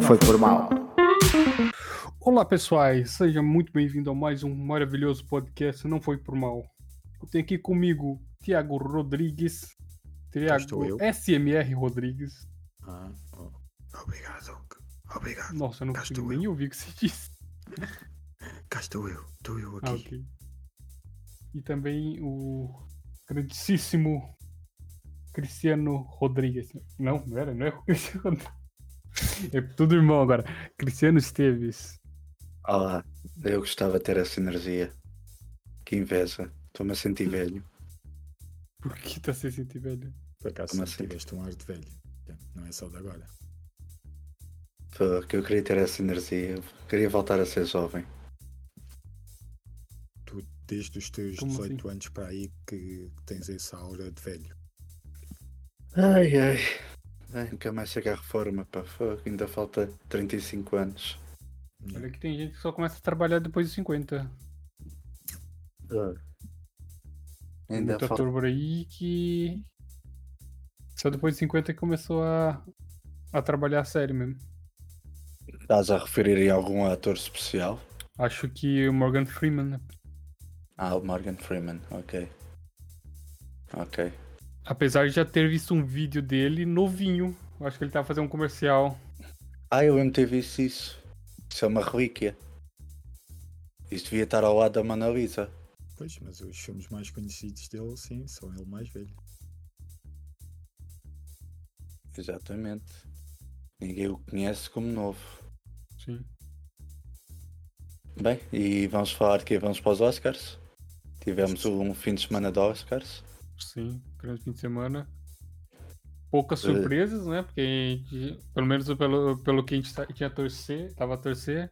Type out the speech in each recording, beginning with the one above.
não foi por mal. Olá pessoais, seja muito bem-vindo a mais um maravilhoso podcast Não Foi Por Mal. Eu tenho aqui comigo Tiago Rodrigues. Tiago SMR Rodrigues. Ah. Obrigado. Obrigado. Nossa, eu não estou nem ouvir o que você disse. Cá estou eu. Estou eu aqui. Ah, ok. E também o grandíssimo Cristiano Rodrigues. Não, não era, não é o Cristiano Rodrigues. É tudo irmão agora. Cristiano Esteves. Olá, eu gostava de ter essa energia. Que inveja. Estou-me a sentir velho. Por que tá se sentindo velho? Por acaso Como assim? tiveste um ar de velho. Não é só de agora. Que eu queria ter essa energia. Eu queria voltar a ser jovem. Tu, desde os teus Como 18 anos para aí, que tens essa aura de velho. Ai ai. Ai, nunca mais chega à reforma, pá. Fogo, ainda falta 35 anos. Olha que tem gente que só começa a trabalhar depois dos 50. Ah. Tem Ainda muito falta. ator por aí que. Só depois dos 50 que começou a, a trabalhar a sério mesmo. Estás a referir a algum ator especial? Acho que o Morgan Freeman. Ah, o Morgan Freeman, ok. Ok. Apesar de já ter visto um vídeo dele novinho. Eu acho que ele tava fazendo um comercial. Ah, eu mesmo ter visto isso. Isso é uma relíquia. Isso devia estar ao lado da Mona Lisa. Pois, mas os filmes mais conhecidos dele, sim, são ele mais velho. Exatamente. Ninguém o conhece como novo. Sim. Bem, e vamos falar quê? Vamos para os Oscars? Tivemos um fim de semana de Oscars. Sim, grande fim de semana. Poucas Eh. surpresas, né? Porque gente- pelo menos pelo, pelo que a gente tinha a torcer, tava a torcer.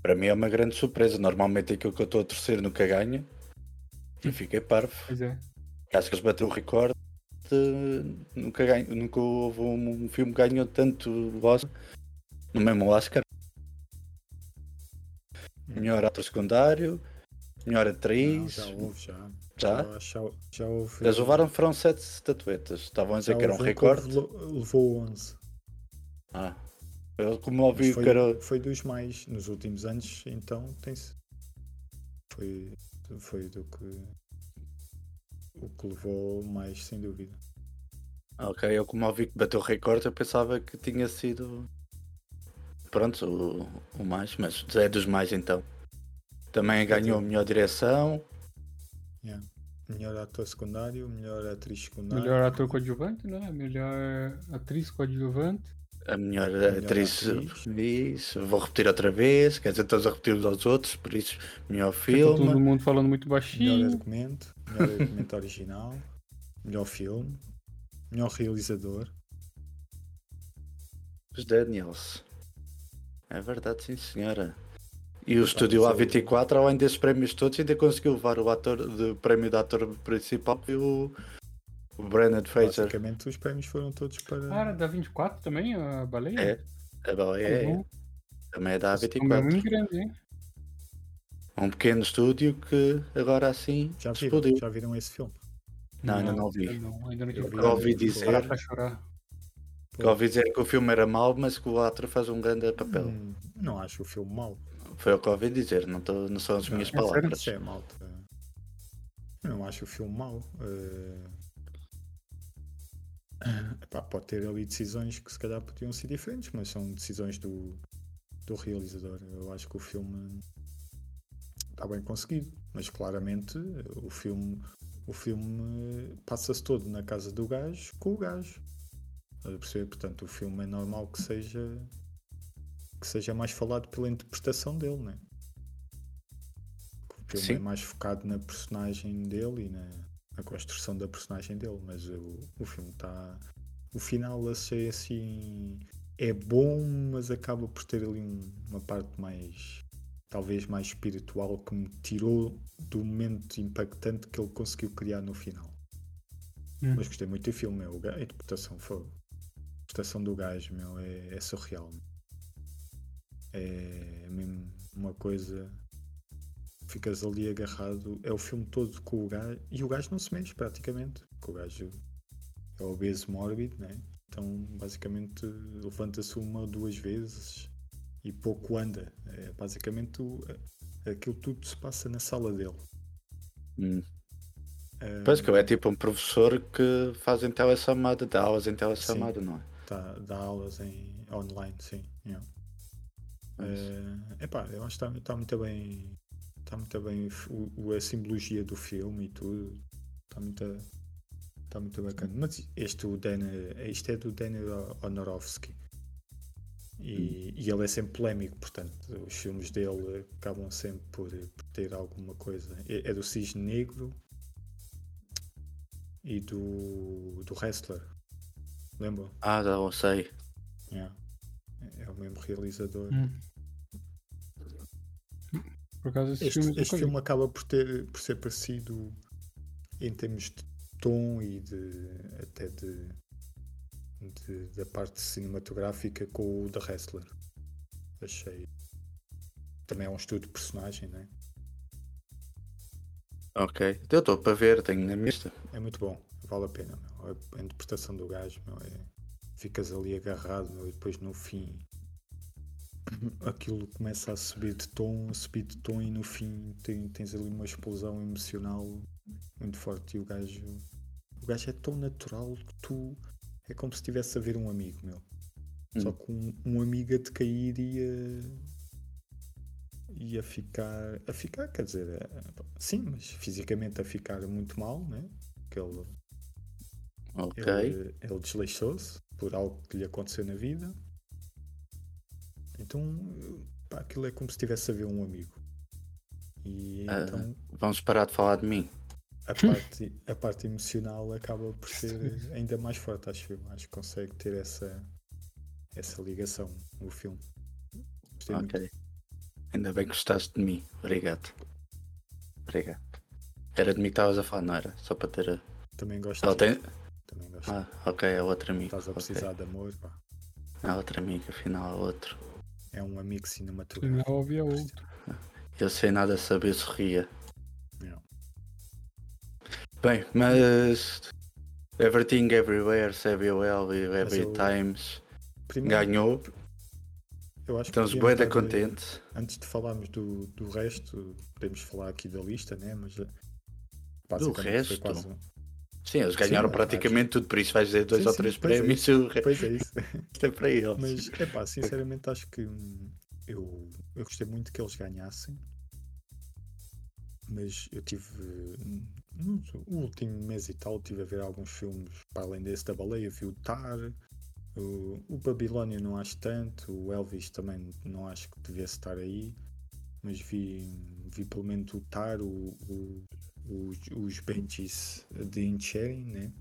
Para mim é uma grande surpresa. Normalmente aquilo que eu estou a torcer nunca ganha. E fiquei parvo. Pois é. Acho que eles bateu o recorde. de- Nunca, ganho, nunca houve um, um filme que ganhou tanto Oscar. No mesmo Oscar. Melhor ator secundário. Melhor Não, atriz. já houve, já. Já? Já, já, já houve. Eles levaram foram sete estatuetas. Estavam a dizer que era um recorde. levou- Levou 11. Ah. Eu, como ouvi foi, que era. foi dos mais nos últimos anos, então tem-se. Foi, foi do que. O que levou mais, sem dúvida. Ok, eu como ouvi que bateu o recorde, eu pensava que tinha sido. Pronto, o, o mais, mas é dos mais então. Também ganhou a melhor direção, Yeah. Melhor ator secundário, melhor atriz secundária. Melhor ator coadjuvante, né? Melhor atriz coadjuvante. a melhor, Melhor atriz. atriz. Isso, vou repetir outra vez, quer dizer, todos a repetir uns aos outros, por isso, melhor Ficou todo filme. mundo falando muito Melhor baixinho. argumento, melhor argumento original, melhor filme, melhor realizador. Os Daniels. É verdade, sim senhora. E o estúdio mas eu- A24, além desses prémios todos, ainda conseguiu levar o ator de prémio de ator principal que foi o, o Brennan Fraser. Basicamente, os prémios foram todos para. Ah, era da 24 também, a baleia? É, a baleia é, Uhum. também é da Esse filme é A24. muito grande, hein? Um pequeno estúdio que agora assim Já viram, explodiu. já viram esse filme? Não, ainda não vi. ainda Não, ainda não vi, ouvi dizer- chorar. Ouvi dizer que o filme era mau, mas que o ator faz um grande papel. Hum, não acho o filme mau. Foi o que ouvi dizer, não, tô, não são as minhas é palavras. É malta. Eu não acho o filme mau. Eh, epá, pode ter ali decisões que se calhar podiam ser diferentes, mas são decisões do, do realizador. Eu acho que o filme está bem conseguido, mas claramente o filme, o filme passa-se todo na casa do gajo com o gajo. Perceber? Portanto, o filme é normal que seja que seja mais falado pela interpretação dele, né? O filme Sim. é mais focado na personagem dele e na, na construção da personagem dele, mas o, o filme está. O final achei assim. É bom, mas acaba por ter ali um- uma parte mais. talvez mais espiritual que me tirou do momento impactante que ele conseguiu criar no final. Hum. Mas gostei muito do filme, meu. A interpretação foi. A interpretação do gajo, meu, é, é surreal. meu. É mesmo uma coisa. Ficas ali agarrado. É o filme todo com o gajo. E o gajo não se mexe praticamente. Porque o gajo é obeso mórbido, né? Então, basicamente, levanta-se uma ou duas vezes e pouco anda. É, basicamente, o, aquilo tudo se passa na sala dele. Hum. Ah, Pois que é tipo um professor que faz em telesamada, dá aulas em telesamada, não é? Tá, dá aulas em online, sim. yeah. É epá, eu acho que está tá muito bem. Está muito bem o, a simbologia do filme e tudo. Está muito, tá muito bacana. Mas este, o Dan, isto é do Dan Honorovsky. E, e ele é sempre polémico, portanto, os filmes dele acabam sempre por, por ter alguma coisa. É, é do Cisne Negro e do, do Wrestler. Lembram? Ah, já eu sei. Yeah. É o mesmo realizador. Hum. Por Este, filme este filme acaba por, ter, por ser parecido em termos de tom e de até de, de- da parte cinematográfica com o The Wrestler. Achei. Também é um estudo de personagem, né? Ok. Eu estou para ver, tenho na lista. É muito bom, vale a pena. meu. A, a interpretação do gajo, meu, é, ficas ali agarrado meu, e depois no fim aquilo começa a subir de tom, a subir de tom e no fim tem- tens ali uma explosão emocional muito forte e o gajo o gajo é tão natural que tu é como se estivesse a ver um amigo meu só Hum. que um, um amigo a te cair ia ia ficar a ficar, quer dizer sim, mas fisicamente a ficar muito mal né? que ele Ok. ele, ele desleixou-se por algo que lhe aconteceu na vida. Então, pá, aquilo é como se estivesse a ver um amigo. E Ah. então Vamos parar de falar de mim. a parte, a parte emocional acaba por ser ainda mais forte, acho eu. Acho que consegue ter essa, essa ligação no filme. Gostei muito. Ok. Ainda bem que gostaste de mim. Obrigado. Obrigado. Era de mim que estavas a falar, não era? Só para ter. a- Também gosto. Ela tem. Também gosto. Ah, ok, é outro amigo. Estás a precisar de amor, pá. É outro amigo, afinal é outro. É um amigo cinematográfico. não havia outro. Eu sei nada saber sorria. Yeah. Bem, mas. Everything Everywhere, Samuel e Every eu- Times Primeiro, ganhou. eu acho que Estamos bem da dar- contentes. Antes de falarmos do, do resto, podemos falar aqui da lista, né? Mas eh, Do resto? quase um- Sim, eles ganharam Sim, praticamente tudo, por isso vais dizer dois Sim, ou sim, três pois é prémios e o resto Pois é isso. é para eles. Mas é pá, sinceramente acho que hum, eu, eu gostei muito que eles ganhassem. Mas eu tive. hum, no o último mês e tal, tive a ver alguns filmes para além desse da baleia. Vi o Tar, o, o Babilónia não acho tanto, o Elvis também não acho que devesse estar aí. Mas vi, vi pelo menos o Tar, o, o- os, os Benches de Inisherin, né?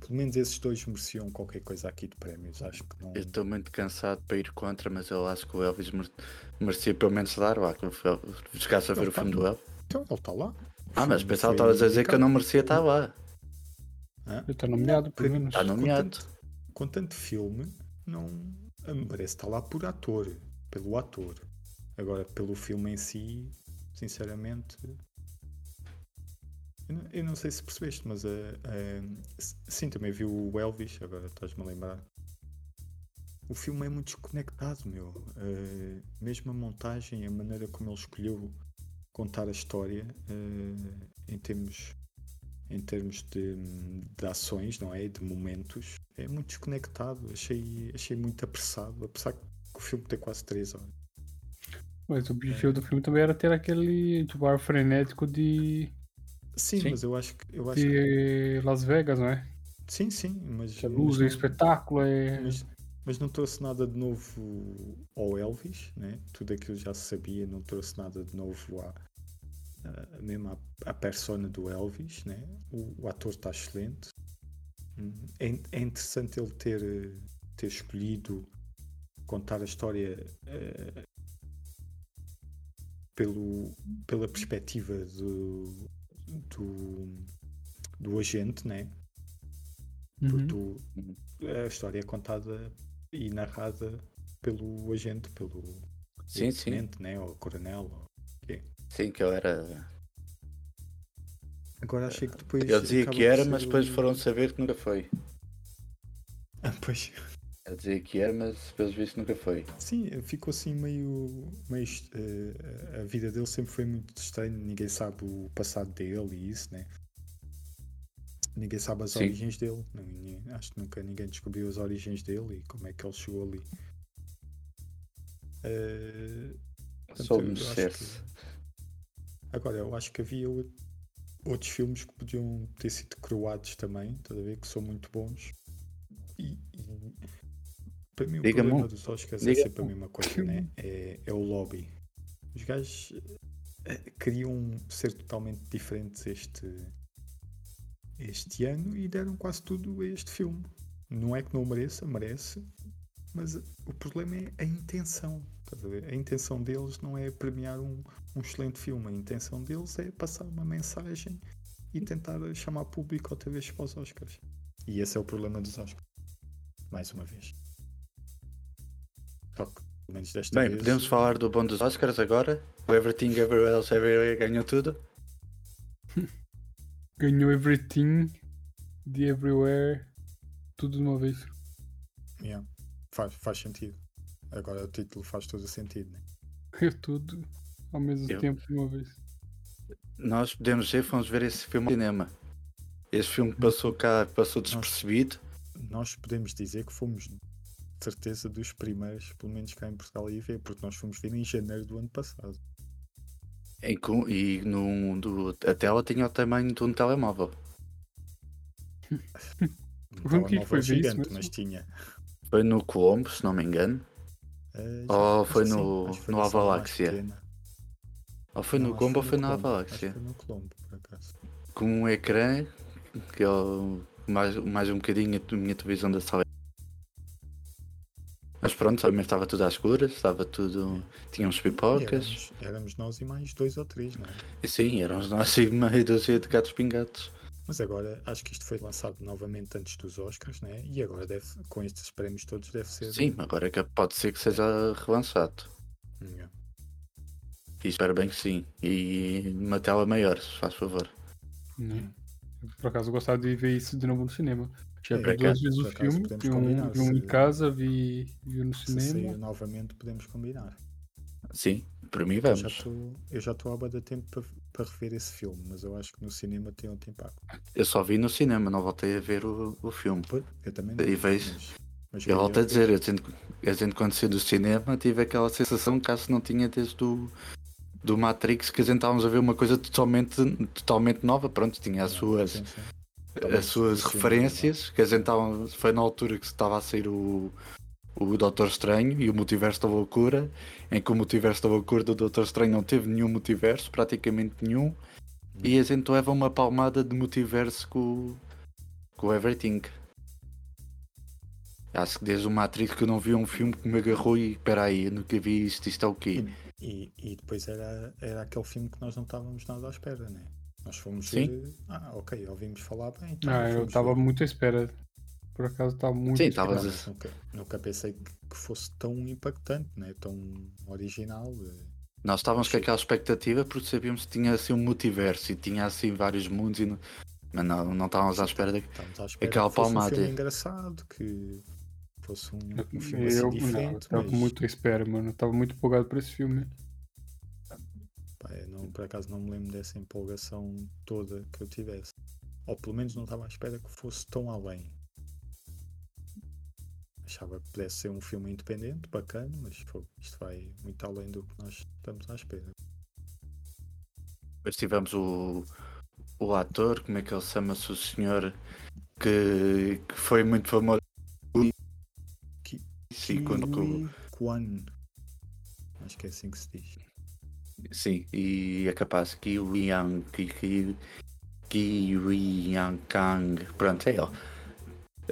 Pelo menos esses dois mereciam qualquer coisa aqui de prémios. Acho que não. Eu estou muito cansado para ir contra, mas eu acho que o Elvis mere- merecia pelo menos dar lá. Chegasse a ver Ele o filme tá- do Elvis. Então ele está lá. Ah, mas pensava que estavas a dizer que eu não merecia estar lá. Está nomeado, pelo menos. Está nomeado. Com tanto filme, não merece estar lá por ator, pelo ator. Agora, pelo filme em si, sinceramente. Eu não, sei se percebeste, mas eh, s- sim, também vi o Elvis, agora estás-me a lembrar. O filme é muito desconectado, meu. Eh, mesmo a montagem, a maneira como ele escolheu contar a história, em termos em termos de, de ações, não é? De momentos, é muito desconectado. Achei, achei muito apressado, apesar que o filme tem quase 3 horas. Mas o objetivo do filme também era ter aquele tipo, ar frenético de, Sim, Sim. mas eu acho que. Eu acho que Las Vegas, não é? sim, sim, mas. A mas luz, o não- espetáculo é. Mas, mas não trouxe nada de novo ao Elvis, né? tudo aquilo já se sabia, não trouxe nada de novo à, à- mesmo à, à persona do Elvis. Né? O, o ator está excelente. Hum, É, é interessante ele ter, ter escolhido contar a história eh, pelo, pela perspectiva do, do, do agente, né? Uhum. Porque tu- a história é contada e narrada pelo agente, pelo Sim, sim. né? ou coronel. ou- Sim, que eu era. Agora achei que depois. Eu dizia que era, mas depois foram saber que nunca foi. Ah, Pois. A dizer que é, mas pelos vistos nunca foi. Sim, ficou assim meio. meio eh, a vida dele sempre foi muito estranha, ninguém sabe o passado dele e isso, né? Ninguém sabe as Sim. origens dele. Ninguém- acho que nunca ninguém descobriu as origens dele e como é que ele chegou ali. Eh, Portanto, Só eu me acho dissesse. Agora, eu acho que havia ou- outros filmes que podiam ter sido coroados também, estás a ver? Que são muito bons. Para mim o Diga-me problema dos Oscars é Diga-me sempre a mesma coisa, né? É, é o lobby. Os gajos eh, queriam ser totalmente diferentes este, este ano e deram quase tudo a este filme. Não é que não mereça, merece, mas o problema é a intenção. a? A intenção deles não é premiar um, um excelente filme, a intenção deles é passar uma mensagem e tentar chamar público outra vez para os Oscars. E esse é o problema dos Oscars. Mais uma vez. Pelo menos desta Bem, vez. podemos falar do bom dos Oscars agora? O Everything Everywhere Else Everywhere ganhou tudo? Ganhou everything, de everywhere, tudo de uma vez. Yeah, faz, faz sentido. Agora o título faz todo o sentido, né? Eu tudo ao mesmo Eu- tempo de uma vez. Nós podemos dizer fomos ver esse filme no cinema. Esse filme passou cá, passou despercebido. Nós podemos dizer que fomos de certeza dos primeiros, pelo menos cá em Portugal, a ir ver, porque nós fomos ver em janeiro do ano passado. Em co- e no, do- a tela tinha o tamanho de um telemóvel. Um Como que telemóvel foi gigante, mas tinha. Foi no Colombo, se não me engano. Oh, acho foi no- foi no pequena. Ou foi Não, no Colombo ou foi na Avaláxia. Foi no Colombo, por acaso. Com um ecrã, que é o- mais, mais um bocadinho da minha televisão da sala. Mas pronto, também estava tudo às escuras, estava tudo. E pipocas. éramos, éramos nós e mais dois ou três, não é? E sim, éramos nós e meia dúzia de gatos pingados. Mas agora acho que isto foi lançado novamente antes dos Oscars, né? E agora deve, com estes prémios todos deve ser. Sim, agora é que pode ser que seja relançado. Yeah. E espero bem que sim. E numa tela maior, se faz favor. Eu, Por acaso eu gostava de ver isso de novo no cinema. Já É, duas vezes o filme, vi um, vi um em se- casa, vi, vi no Se cinema. sair novamente podemos combinar. Sim, por mim vamos. eu já estou há bastante tempo para, para rever esse filme, mas eu acho que no cinema tem outro impacto. Eu só vi no cinema, não voltei a ver o, o filme. Eu também E vejo- mas, mas Eu volto a dizer, eu tendo, eu tendo quando saí do cinema tive aquela sensação que acho que não tinha desde o do Matrix que a gente estávamos a ver uma coisa totalmente, totalmente nova, pronto, tinha as suas, Sim, sim. As suas referências, que a gente estava, foi na altura que se estava a sair o, o Doutor Estranho e o Multiverso da Loucura, em que o Multiverso da Loucura do Doutor Estranho não teve nenhum multiverso, praticamente nenhum, e a gente leva uma palmada de multiverso com, com o Everything. Acho que desde o Matrix que eu não vi um filme que me agarrou e peraí, eu nunca vi isto, isto é o quê? E, e depois era, era aquele filme que nós não estávamos nada à espera, né? Nós fomos Sim. ver. Ah, ok, ouvimos falar bem. então Ah, eu estava muito à espera. Por acaso estava muito Sim, espera. a- nunca, nunca pensei que, fosse tão impactante, né? tão original. eh. Nós estávamos com aquela expectativa porque sabíamos que tinha assim um multiverso e tinha assim vários mundos, e não... mas não, não estávamos à espera de... Estávamos à espera Aquela que fosse palmada. um filme engraçado, que fosse um, um filme Eu, assim não, eu diferente. estava mas, muito à espera, mano. Eu estava muito empolgado por esse filme. Não, por acaso não me lembro dessa empolgação toda que eu tivesse. Ou pelo menos não estava à espera que fosse tão além. Achava que pudesse ser um filme independente, bacana, mas pô, isto vai muito além do que nós estamos à espera. Depois tivemos o, o ator, como é que ele chama-se, o senhor que, que foi muito famoso. Ki- Sim, quando, Kwan. Acho que é assim que se diz. Sim, e é capaz Kiwi Yang, Kiwi, Kiwi Yang Kang, pronto, é ele.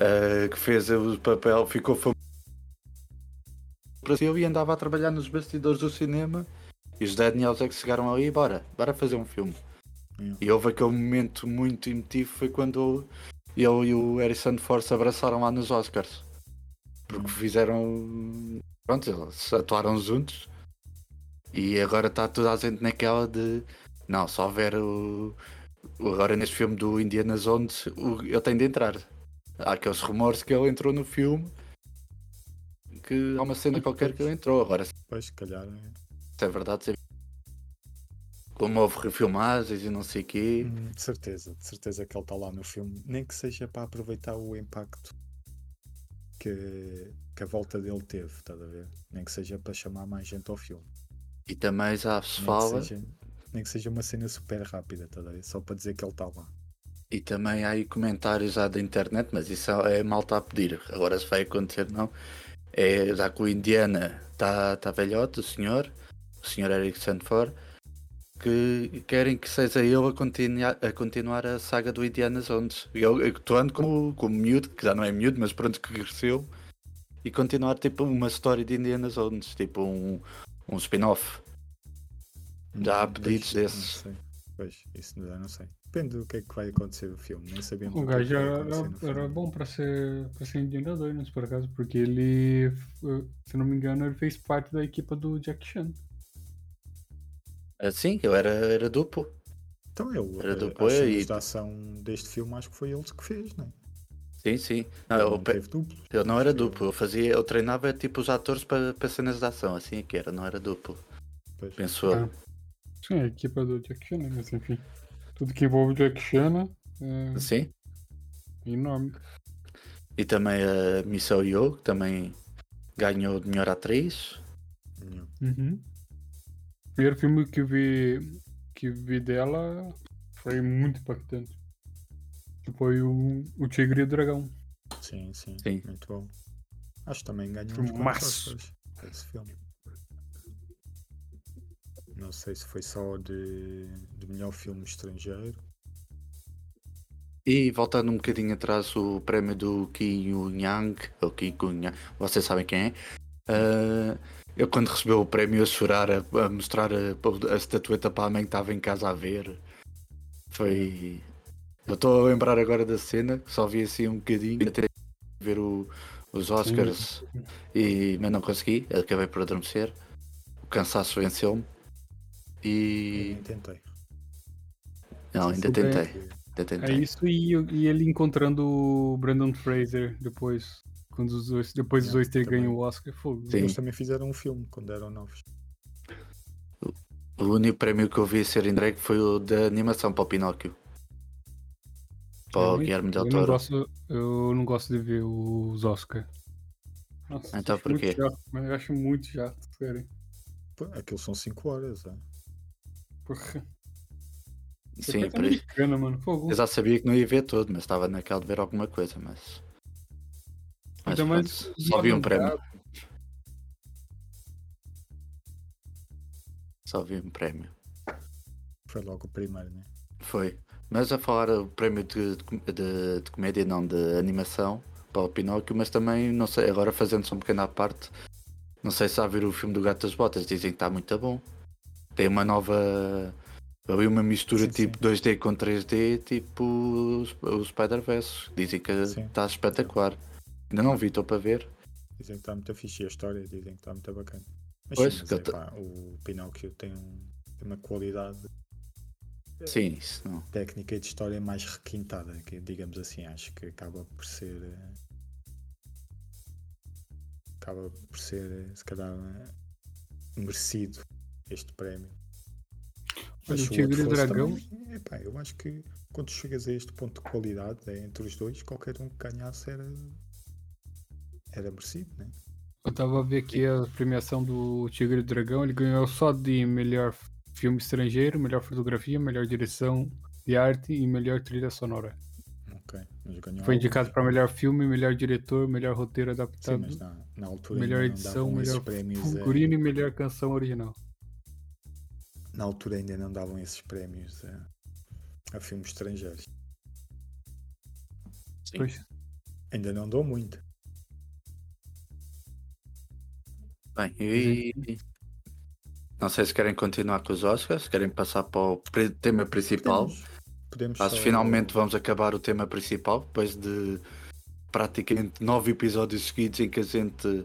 Ah, que fez o papel, ficou famoso no Brasil e andava a trabalhar nos bastidores do cinema. E os Daniels é que chegaram ali, bora, bora fazer um filme. Yeah. E houve aquele momento muito emotivo, foi quando ele e o Harrison Ford se abraçaram lá nos Oscars. Porque fizeram. Pronto, eles atuaram juntos. E agora está toda a gente naquela de. Não, só ver o. Agora neste filme do Indiana Jones, o, ele tem de entrar. Há aqueles rumores que ele entrou no filme. Que há uma cena qualquer que ele entrou. Agora, se Pois, se calhar. é. é verdade, se- como houve refilmagens e não sei o quê. Hum, De certeza, de certeza que ele está lá no filme. Nem que seja para aproveitar o impacto que, que a volta dele teve, estás a ver? Nem que seja para chamar mais gente ao filme. E também já se Nem, fala. que, seja, nem que seja uma cena super rápida, ver? Só para dizer que ele está lá. E também há aí comentários já da internet, mas isso é malta a pedir. Agora se vai acontecer não. É já que o Indiana está tá velhote, o senhor, o senhor Eric Sanford, que querem que seja ele a continuar a, continuar a saga do Indiana Jones. Eu atuando como, como miúdo, que já não é miúdo, mas pronto que cresceu, e continuar tipo uma história de Indiana Jones, tipo um, um spin-off. Já há pedidos pois, desses. Não sei. Pois, isso já não sei. Depende do que é que vai acontecer no filme. Nem sabemos O é gajo era, era, era bom pra ser, pra ser Indiana Jones, por acaso, porque ele, eh, se não me engano, ele fez parte da equipa do Jack Chan. Assim, eu era, era duplo. Então ele, Era eh, as Poe cenas e- ação deste filme acho que foi ele que fez, não é? Sim, sim. Não, eu, não pe- duplo. eu não era duplo, eu fazia, eu treinava tipo os atores para, para cenas de ação, assim é que era, não era duplo. Pois. Penso eu. Ah. Sim, a equipa do Jack Chan, né? mas enfim. Tudo que envolve o Jack Chan é Sim. enorme. E também a Michelle Yeoh, que também ganhou de melhor atriz. Não. Uhum. O primeiro filme que vi, que vi dela foi muito impactante. Que foi o, o Tigre e o Dragão. Sim, sim, Sim. Muito bom. Acho que também ganhou quantos Oscars esse filme. Não sei se foi só de, de melhor filme estrangeiro. E voltando um bocadinho atrás, o prémio do Ki Yang, ou Ki Yang, vocês sabem quem é. Ah, eu quando recebeu o prémio a chorar, a, a mostrar a, a estatueta para a mãe que estava em casa a ver. Foi. Eu estou a lembrar agora da cena, só vi assim um bocadinho até ver o- os Oscars, e, mas não consegui, acabei por adormecer. O cansaço venceu-me. Eu E. nem tentei. Não, ainda tentei. Ainda É tentei. isso e, e ele encontrando o Brandon Fraser depois. Quando os dois, depois dos Yeah, dois terem também. ganho o Oscar. Fogo. Sim. Eles também fizeram um filme quando eram novos. O único prémio que eu vi ser entregue foi o da animação para o Pinóquio. Para o Eu- Guilherme Del eu não, Toro. gosto, eu não gosto de ver os Oscar. Nossa, Então acho por quê? chato, mas eu acho muito chato, sério. Pô, aquilo são 5 horas. É? Porra. Sim, é por isso. americana, mano. Fogo. Eu já sabia que não ia ver todo, mas estava naquela de ver alguma coisa, mas. Mas mais pronto, só vi um prémio. Só vi um prémio. Foi logo o primeiro, né? Foi. Mas a falar o prémio de, de, de- comédia, não, de animação para o Pinóquio, mas também, não sei, agora fazendo-se um pequeno à parte, não sei se há a ver o filme do Gato das Botas, dizem que está muito bom. Tem uma nova. Ali uma mistura Sim, tipo 2D com 3D, tipo o, Spider-Verse. Dizem que Sim. está espetacular. Ainda não vi, estou para ver. Dizem que está muito fixe a história dizem que está muito bacana. Mas, Pois, sim, mas é, pá, o Pinóquio tem, um- tem uma qualidade Sim, isso não. técnica e de história mais requintada, que digamos assim, acho que acaba por ser. eh, Acaba por ser, eh, se calhar, eh, merecido este prémio. Mas o Tigre e o Dragão. também, epá, eu acho que quando chegas a este ponto de qualidade é, entre os dois, qualquer um que ganhasse era, era merecido, né? Eu tava a ver aqui a premiação do Tigre e o Dragão. Ele ganhou só de melhor filme estrangeiro, melhor fotografia, melhor direção de arte e melhor trilha sonora. Ok, Foi indicado para melhor filme, melhor diretor, melhor roteiro Sim, adaptado, mas na, na altura melhor edição, melhor a- figurino e melhor canção original. na altura ainda não davam esses prémios a, a filmes estrangeiros. Sim. Pois. Ainda não dou muito. Bem, e. Não sei se querem continuar com os Oscars, se querem passar para o tema principal. Podemos, podemos Acho só- que finalmente vamos acabar o tema principal, depois de praticamente nove episódios seguidos em que a gente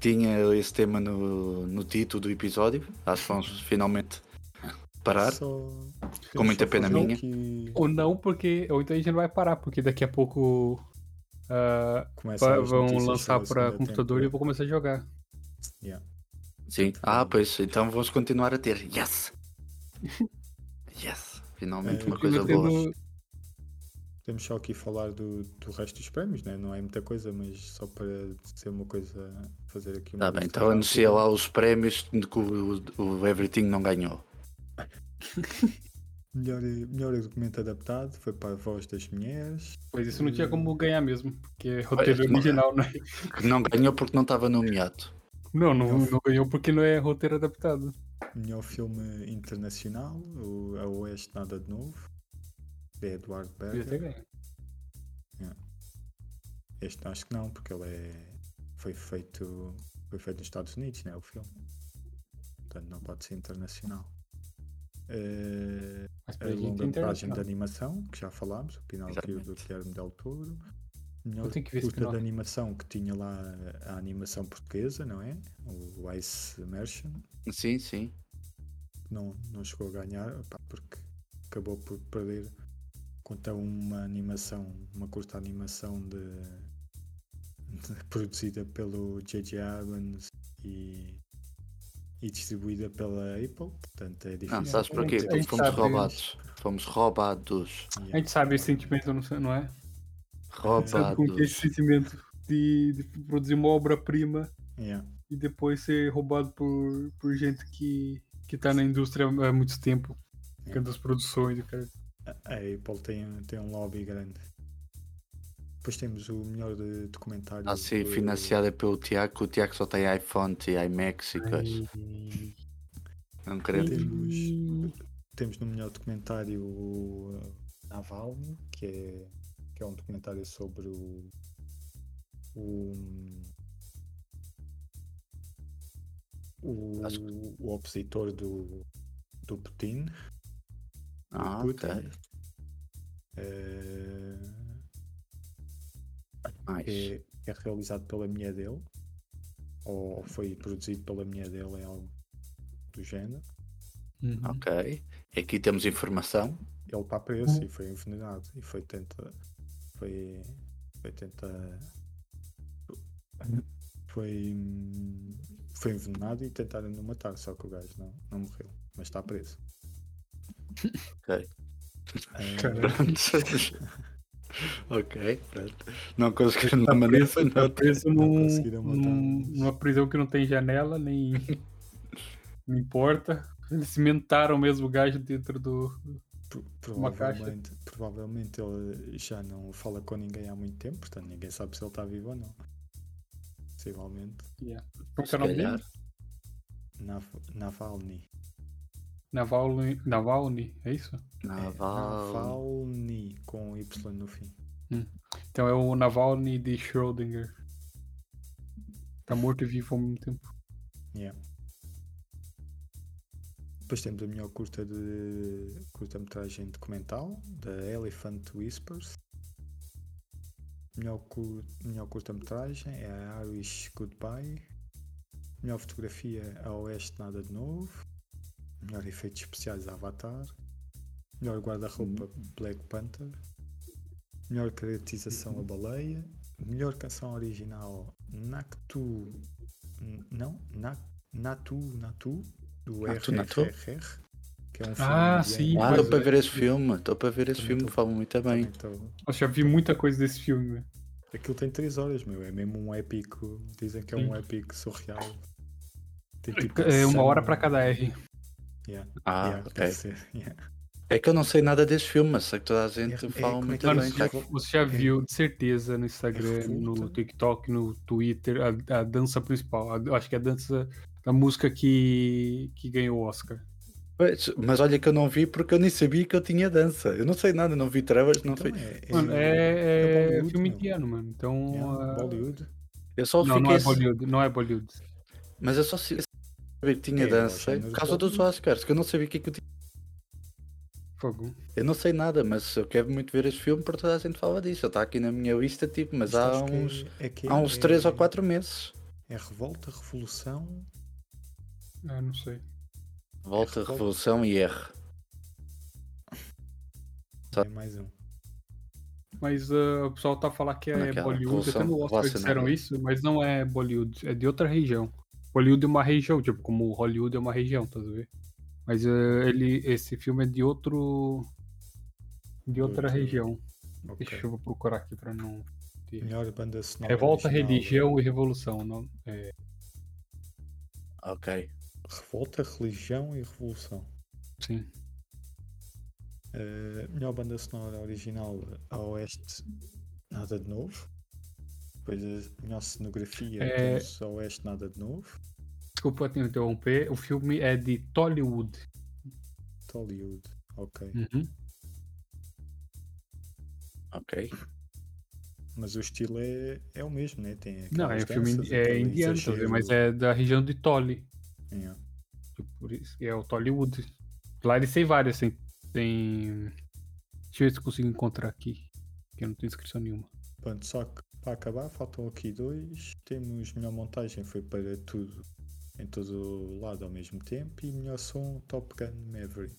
tinha esse tema no, no título do episódio. Acho que vamos finalmente parar. só- Com muita pena minha. aqui- Ou não, porque. Ou então a gente não vai parar, porque daqui a pouco as vão lançar para computador e eu vou temporada. começar a jogar. Yeah. Sim. Ah, pois, então vamos continuar a ter. Yes! Yes! Finalmente É, uma coisa boa. tendo- Temos só aqui falar do, do resto dos prémios, né? não é muita coisa, mas só para ser uma coisa, fazer aqui uma Tá bem, então anuncia lá os prémios que o, o Everything não ganhou. Melhor, melhor documento adaptado foi para a voz das mulheres. Pois isso não tinha como ganhar mesmo, porque é roteiro Olha, original, né? Que não ganhou porque não estava nomeado. Não, não, Não. não ganhou porque não é roteiro adaptado. Melhor filme internacional, o A Oeste Nada de Novo, de Eduardo Berger. ganho. Este acho que não, porque ele é, foi, feito, foi feito nos Estados Unidos, né? O filme. Portanto, não pode ser internacional. Mas a é longa-metragem de internacional. animação, que já falámos, o Pinóquio do. Guilherme Del Toro. Melhor Eu tenho que ver esse curta de animação que tinha lá a animação portuguesa, não é? O Ice Immersion. Sim, sim. Não, não chegou a ganhar, pá, porque acabou por perder contra uma animação, uma curta animação de, de- produzida pelo J.J. Abrams e, e distribuída pela Apple. Portanto, é Não, difícil. sabes a porquê? Porque fomos roubados. Fomos roubados. A gente sabe esse sentimento, não não é? Roubados. Sabe como que é esse sentimento de, de produzir uma obra-prima Yeah. e depois ser roubado por, por gente que, que tá na indústria há muito tempo. Que é das produções, cara. A Apple tem, tem um lobby grande. Depois temos o melhor de documentário. Está a ser foi- financiada pelo Tiago, o Tiago só tem iPhone e iMacs e coisas. Não queremos. Temos, temos no melhor documentário o Navalny, que é, que é um documentário sobre o, o, o, Acho o opositor do, do Putin. Ah, Putin. ok. eh, Mais. é, é realizado pela mulher dele, ou foi produzido pela mulher dele, é algo do género. Uhum. Ok. Aqui temos informação. Ele está preso e foi envenenado e foi tenta foi foi tenta foi foi envenenado e tentaram não matar só que o gajo não, não morreu mas está preso Ok. Eh, Caralho. ok, pronto. Não conseguiram dar maneira. preso, tá preso num, conseguiram matar, num- numa prisão que não tem janela, nem, nem porta. Eles cimentaram mesmo o gajo dentro do. Pro- Uma caixa. provavelmente provavelmente ele já não fala com ninguém há muito tempo portanto ninguém sabe se ele está vivo ou não possivelmente Como que é o nome dele? Nav- Navalny Navalny, Navalny, é isso? É, Naval. Navalny com Y no fim Então é o Navalny de Schrödinger. Tá morto e vivo ao mesmo tempo. Yeah. Depois temos a melhor curta de curta-metragem documental da Elephant Whispers. Melhor, cu- melhor curta-metragem é a Irish Goodbye. Melhor fotografia a Oeste Nada de Novo. Melhor efeitos especiais Avatar. Melhor guarda-roupa Black Panther. Melhor caracterização a baleia. Melhor canção original Naktu. Não? Na, Natu Natu do Natu, Natu? RRR. Que é um filme Ah, sim, Ah, estou para é- ver esse filme. Estou para ver esse Também filme. tô- Falam muito bem. Tô- Eu já vi muita coisa desse filme. Aquilo tem 3 horas, meu. É mesmo um épico. Dizem que é um épico surreal. Tem tipo É uma hora pra cada R. Yeah, Ah, yeah, ok. yeah. É que eu não sei nada desse filme, mas sei que toda a gente É- é fala é muito é bem. você já, tá? você já viu de certeza no Instagram, no revolta. TikTok, no Twitter, a, a dança principal. A- acho que é a dança da música que, que ganhou o Oscar. Pois, Mas olha que eu não vi porque eu nem sabia que eu tinha dança. Eu não sei nada, não vi trailers, não Então sei. é, Mano, é, é Bollywood, filme indiano, mano. Então. Yeah, ah, Bollywood. Eu só não, fiquei. não é Bollywood. Não é Bollywood. Mas eu só se- sabia que tinha É, dança por causa é dos Oscars, que eu não sabia o que é que eu tinha. Fogo. Eu não sei nada, mas eu quero muito ver esse filme porque toda a gente fala disso. Ele está aqui na minha lista, tipo, mas Isto há é- uns, é que há uns é- 3 ou 4 meses. É revolta, revolução. Ah, não sei. Volta, revolta. Revolução e R. Só- É mais um. mas ah, o pessoal tá falando que é Naquela Bollywood. Até no Oscar disseram relacionada. isso, mas não é Bollywood, é de outra região. Bollywood é uma região, tipo, como Hollywood é uma região, tá vendo? Mas ah, ele, esse filme é de outro. de outra Outro- região. Ok. Deixa eu procurar aqui pra não. Melhor banda sonora. Revolta, original. religião e revolução. Não, é, Ok. Revolta, religião e revolução. sim. Uh, melhor banda sonora original a Oeste, nada de novo. Depois a melhor cenografia É. a Oeste, nada de novo. Desculpa te interromper. O filme é de Tollywood. Tollywood, ok. Uhum. Ok. Mas o estilo é, é o mesmo, né? Tem Não, é um filme é indiano, mas é da região de Tolly. Yeah. Tipo, Por isso, é o Tollywood. Lá eles têm vários, tem, tem. Deixa eu ver se consigo encontrar aqui. Que eu não tenho inscrição nenhuma. Pronto, só que para acabar, faltam aqui dois. Temos melhor montagem, foi para tudo em todo o lado ao mesmo tempo. E melhor som, Top Gun Maverick.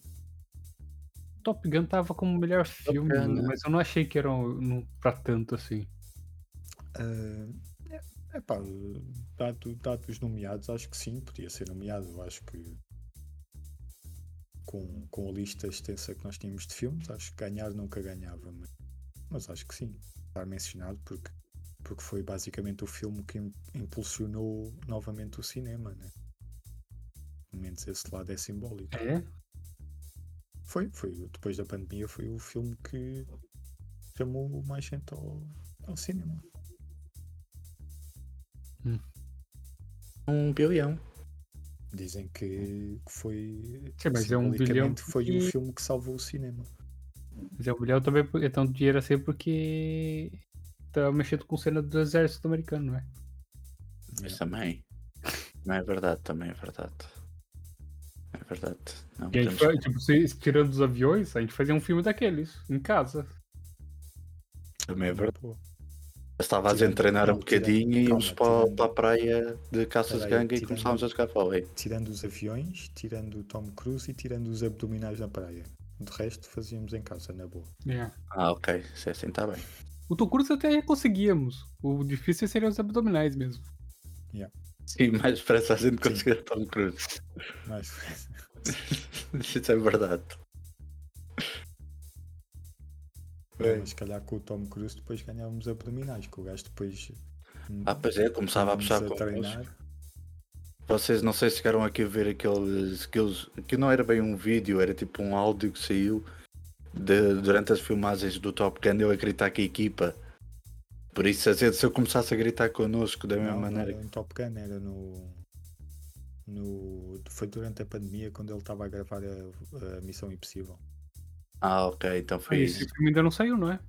Top Gun tava como o melhor filme, Gun, né? mas eu não achei que era um, não- pra tanto assim. Ah, é pá, dado, dado os nomeados, acho que sim, podia ser nomeado. Acho que com, com a lista extensa que nós tínhamos de filmes, acho que ganhar nunca ganhava, mas, mas acho que sim, estar mencionado porque, porque foi basicamente o filme que im- impulsionou novamente o cinema, né? Pelo menos esse lado é simbólico. É? Foi, foi, depois da pandemia foi o filme que chamou mais gente ao, ao cinema. Um bilhão. Dizem que foi. Sim, mas é um bilhão foi o porque- filme que salvou o cinema. Mas é um bilhão também é tanto dinheiro assim porque tá mexendo com cena do exército americano, não é? Mas também. Não é verdade, também é verdade. É verdade. Não, E a gente, temos- fa- tipo, se, tirando os aviões, a gente fazia um filme daqueles, em casa. também é verdade. Estava a treinar um tirando- bocadinho e íamos para, para a praia de caças de ganga e começámos a jogar vôlei. tirando os aviões, tirando o Tom Cruise e tirando os abdominais na praia. De resto fazíamos em casa, na boa. É. Ah, ok. Se assim está bem. O Tom Cruise até conseguíamos. O difícil seria os abdominais mesmo. Sim, mais depressa a gente conseguir Tom Cruise. Mas Isso é verdade. É, mas se calhar com o Tom Cruise depois ganhávamos abdominais, que o gajo depois. hum, Ah, pois é, começava a puxar estávamos com treinar. Vocês não sei se chegaram aqui a ver aqueles. aqueles que não era bem um vídeo, era tipo um áudio que saiu de- durante as filmagens do Top Gun eu a gritar com a equipa. Por isso, às vezes, se eu começasse a gritar connosco da mesma Não, não maneira. era no Top Gun, era no. no foi durante a pandemia quando ele estava a gravar a, a Missão Impossível. Ah, ok, então foi Ah, isso. esse filme ainda não saiu, não é?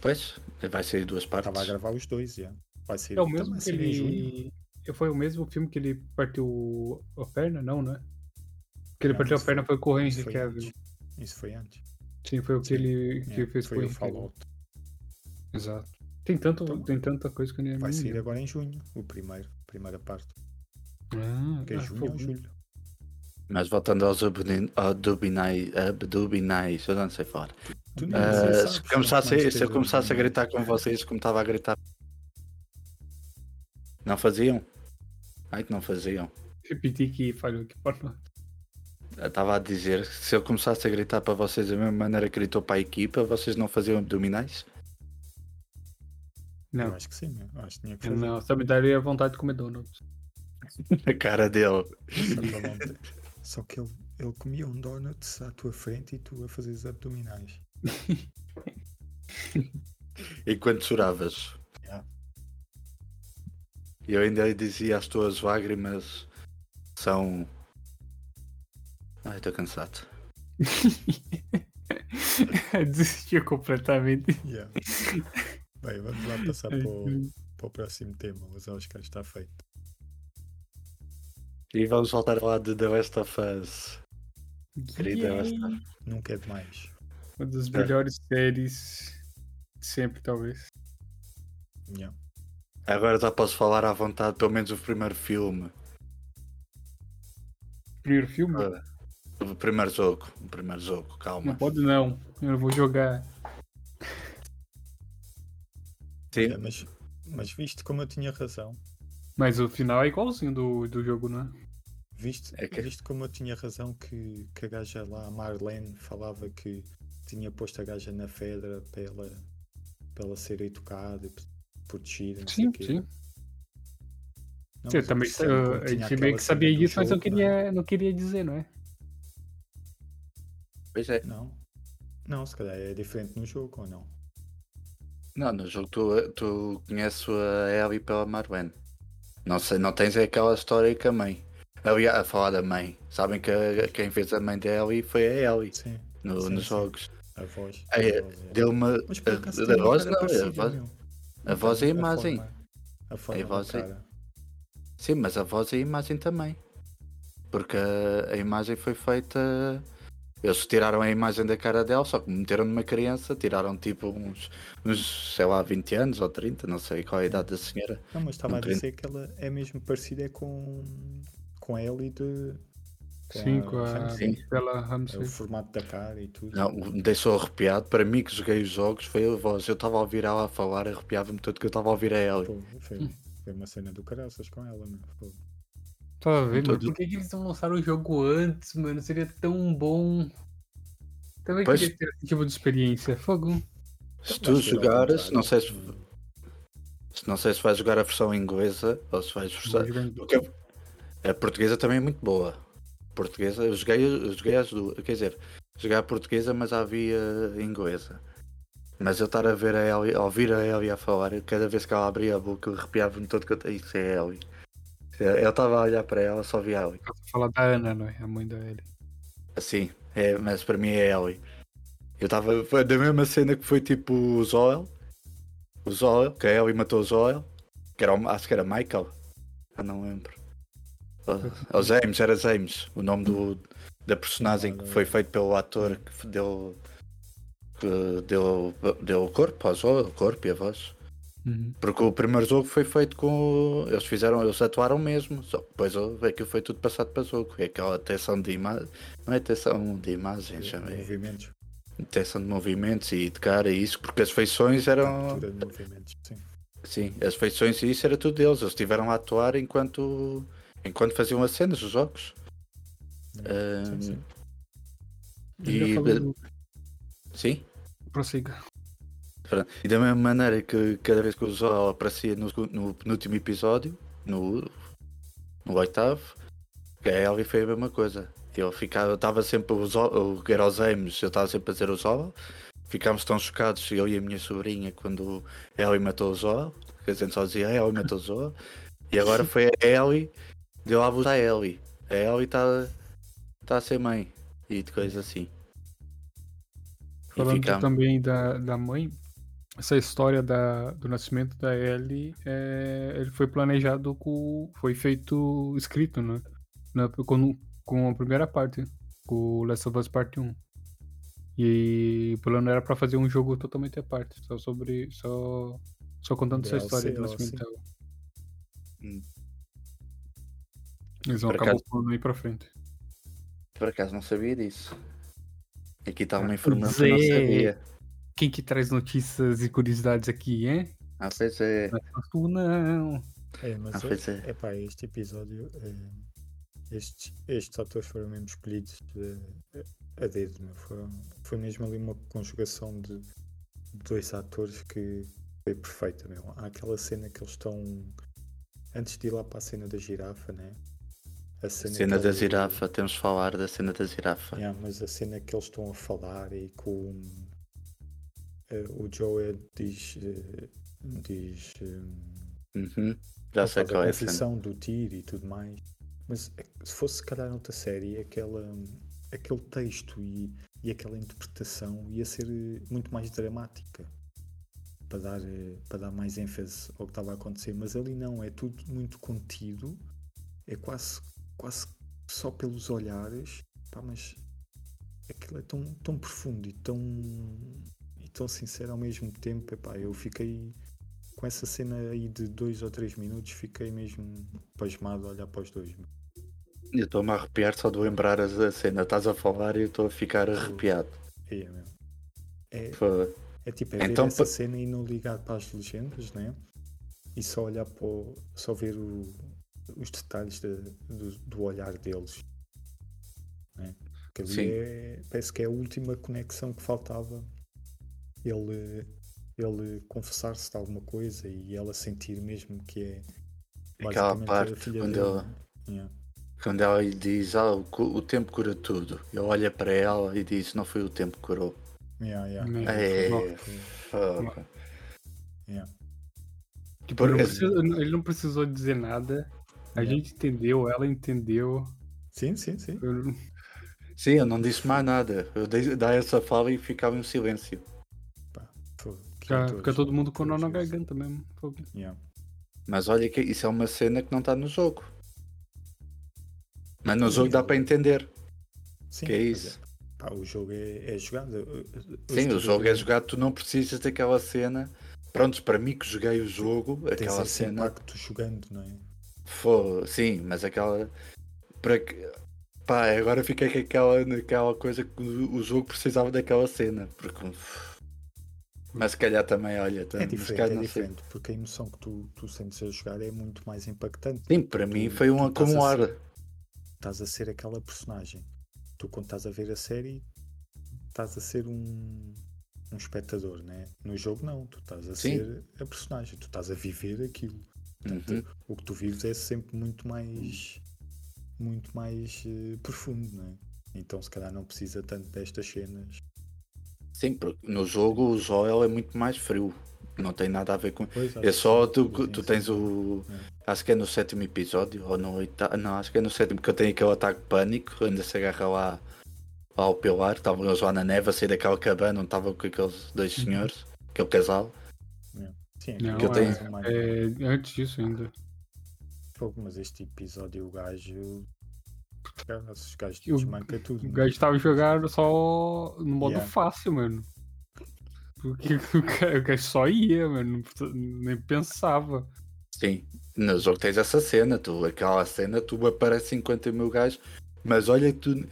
Pois, vai sair duas partes. Estava a gravar os dois, já. Vai ser É o mesmo que ele. Foi o mesmo filme que ele partiu a perna? Não, né? Que ele Não, partiu a perna foi com o Henry foi Cavill. antes. Isso foi antes. Sim, foi o que Sim. ele que É, fez foi com o. Fallout. Exato. Tem, tanto, Então, tem tanta coisa que eu nem Vai sair agora em junho, o primeiro, primeira parte. Ah, Que é ah, junho foi ou julho. Mas voltando aos abdominais, abdominais, eu não sei falar. Sei, se, começasse, se eu começasse a gritar com vocês como estava a gritar. Não faziam? Ai que não faziam. Repeti que falhou aqui para nós. Eu Estava a dizer que se eu começasse a gritar para vocês da mesma maneira que gritou para a equipa, vocês não faziam abdominais? Eu Não, acho que sim, eu acho que tinha que fazer. não, só me daria vontade de comer donuts. A cara dele. Só, que ele que ele, comia um donuts à tua frente e tu a fazeres abdominais. Enquanto choravas. Yeah. E eu ainda dizia as tuas lágrimas são. Ai, estou cansado. Desistiu completamente. Yeah. Bem, vamos lá passar para o, para o próximo tema. Os Oscars está feito. E vamos voltar a falar de The Last of Us. Querida, Yay! esta- Nunca é demais. Uma das É. melhores séries de sempre, talvez. Yeah. Agora já posso falar à vontade, pelo menos o primeiro filme. Primeiro filme? Ah, O primeiro jogo. O primeiro jogo, calma. Não pode não. Eu não vou jogar. Sim. É, mas, mas viste como eu tinha razão. Mas o final é igualzinho do, do jogo, né? Viste, É que- viste como eu tinha razão que, que a gaja lá, a Marlene, falava que tinha posto a gaja na pedra para ela, para ela ser educada e protegida. não sei Sim, sim. Não, mas também, uh, como a gente meio que sabia disso, mas não jogo, não é? queria, não queria dizer, não é? Pois é. Não, não, se calhar é diferente no jogo ou não? Não, no jogo tu, tu conheces a Ellie pela Marwen. Não sei, não tens aquela história com a mãe. Aliás, a falar da mãe. Sabem que a- quem fez a mãe da Ellie foi a Ellie Sim, no- Sim, nos sim. jogos. a voz. É, a voz é- Deu uma. Mas por acaso A, a uma voz não, a voz, a voz e a A imagem. A forma da voz é-. Sim, mas a voz e a imagem também. Porque a, a imagem foi feita. Eles tiraram a imagem da cara dela, só que meteram numa criança, tiraram tipo uns, uns, sei lá, 20 anos ou 30, não sei qual é a idade da senhora. Não, mas estava a dizer que ela é mesmo parecida com, com a Ellie de. Com Sim, a com a Ramsey. Bella É o Ramsey. formato da cara e tudo. Não, me deixou arrepiado. Para mim que joguei os jogos foi a voz. Eu estava a ouvir ela a falar, arrepiava-me tudo que eu estava a ouvir a Ellie. Pô, foi, foi uma cena do caraças com ela, meu. Pô. Tá vendo? Todo- Por que, que eles não lançaram o jogo antes, mano? Seria tão bom. Também Pois- queria ter esse tipo de experiência. Fogo. Se tu jogares, não sei se, não sei se vais jogar a versão inglesa ou se vais em- Porque a portuguesa também é muito boa. Portuguesa, eu joguei, eu joguei as duas, quer dizer, joguei a portuguesa, mas havia inglesa. Mas eu estar a ver a Ellie, a ouvir a Ellie a falar, cada vez que ela abria a boca, eu arrepiava-me todo que eu isso é a Ellie. Eu estava a olhar para ela, só via a Ellie. Falar da Ana, não é? A mãe da Ellie. Assim, é, mas para mim é Ellie. Eu estava. Foi da mesma cena que foi tipo o Zoel. O Zoel, que a Ellie matou o Zoel. Que era, acho que era Michael. Eu não lembro. O, o James, era James. O nome do, da personagem que foi feito pelo ator que deu. que deu, deu o corpo ao Zoel, o corpo e a voz. Uhum. Porque o primeiro jogo foi feito com. Eles fizeram, eles atuaram mesmo. Só que depois aquilo foi tudo passado para jogo. É aquela tensão de imagem. Não é tensão de imagens, já é Movimentos. tensão de movimentos e de cara e isso, porque as feições eram. Captura de movimentos. Sim. Sim, as feições e isso era tudo deles. Eles estiveram a atuar enquanto. enquanto faziam as cenas, os jogos. Sim, sim. E- Sim. Prossiga. E da mesma maneira que cada vez que o Zol aparecia no, no penúltimo episódio, no, no oitavo, que a Ellie foi a mesma coisa. Ele ficava, estava sempre o Zol, o eu estava sempre a dizer o Zol. Ficámos tão chocados, eu e a minha sobrinha, quando a Ellie matou o que a gente só dizia a Ellie matou o Zol. E agora foi a Ellie, deu a voz à Ellie. A Ellie está tá a ser mãe e de coisas assim. Falando ficámos- também da, da mãe, essa história da, do nascimento da Ellie, é, ele foi planejado com. Foi feito escrito, né? Na, com, com a primeira parte, com o Last of Us Part 1. E o plano era pra fazer um jogo totalmente à parte, só sobre. Só, só contando essa DLC história do nascimento dela. Hum. Eles vão acabar acaso- o plano aí pra frente. Por acaso não sabia disso. Aqui está uma Ah, informação que eu não é. sabia. Quem que traz notícias e curiosidades aqui, hein? Ah, pois é. Não é não. É, mas Ah, é. é, pá, este episódio, eh, estes, estes atores foram mesmo escolhidos eh, a dedo, meu. Foram, foi mesmo ali uma conjugação de dois atores que foi perfeita, meu. Há aquela cena que eles estão antes de ir lá para a cena da girafa, né? A cena, Cena da girafa, temos de falar da cena da girafa. Yeah, mas a cena que eles estão a falar e com o Joe diz, eh, diz eh, Uhum. Já sei qual a é a confissão do tiro e tudo mais. Mas é se fosse se calhar noutra série, aquela, aquele texto e, e aquela interpretação ia ser eh, muito mais dramática para dar, para dar mais ênfase ao que estava a acontecer. Mas ali não, é tudo muito contido, é quase, quase só pelos olhares, pá, mas aquilo é tão, tão profundo e tão, tão sincero ao mesmo tempo. Epá, eu fiquei com essa cena aí de dois ou três minutos, fiquei mesmo pasmado a olhar para os dois. Eu estou-me a arrepiar só de lembrar a cena. Estás a falar e eu estou a ficar arrepiado. É. É, Foi. É tipo, é Então, ver essa pa- cena e não ligar para as legendas, né? E só olhar para o, só ver o- os detalhes da- do, do olhar deles. Né? Que ali é, parece que é a última conexão que faltava. Ele, ele confessar-se de alguma coisa e ela sentir mesmo que é Aquela basicamente parte a filha quando dele. ela-? Yeah. Quando ela lhe diz, ah, o, o tempo cura tudo. Ele olha para ela e diz, não foi o tempo que curou. Yeah, yeah. É, fuck. Yeah. Tipo, ele, não precisa- ele não precisou dizer nada. A gente entendeu, ela entendeu. Sim, sim, sim. Eu- Sim, eu não disse mais nada. Eu dei, dei essa fala e ficava em silêncio. Fica, fica todo mundo com nó na garganta mesmo. Fogo. Yeah. Mas olha que isso é uma cena que não está no jogo. Mas no jogo dá para entender. Sim, Que é isso. Pá, o jogo é, é jogado. Eu Sim, o jogo é jogado, tu não precisas daquela cena. Prontos, para mim que joguei o jogo, Tens aquela esse cena. impacto jogando, não é? Foi, sim, mas aquela. Para que. Pá, agora fiquei com aquela, naquela coisa que o, o jogo precisava daquela cena. Porque. Mas se calhar também, olha, É também, se diferente, é diferente, porque a emoção que tu, tu sentes a jogar é muito mais impactante. Sim, para mim Tu- foi um tu estás a acumular. Estás a ser aquela personagem. Tu, quando estás a ver a série, estás a ser um, um espectador, né? No jogo, não. Tu estás a Sim. ser a personagem. Tu estás a viver aquilo. Portanto, Uhum. o que tu vives é sempre muito mais muito mais eh, profundo, não é? Então se calhar não precisa tanto destas cenas. Sim, porque no jogo o Joel é muito mais frio. Não tem nada a ver com. Pois, É acho só que tu, tu tens o. É. Acho que é no sétimo episódio ou no oitavo. Não, acho que é no sétimo que eu tenho aquele ataque de pânico. Ainda se agarra lá, ao pilar. Estavam eles lá na neve a sair daquela cabana onde estavam com aqueles dois senhores, aquele casal. Sim, Não, aquilo eu tem é, é antes disso ainda. Fogo, mas este episódio o gajo. Os gajos O- desmanca tudo. O né? gajo tava jogando só no modo Yeah. fácil, mano. Porque o gajo, o gajo só ia, mano. Nem pensava. Sim, no jogo tens essa cena, tu, aquela cena, tu aparece 50 mil gajos, mas olha, tu,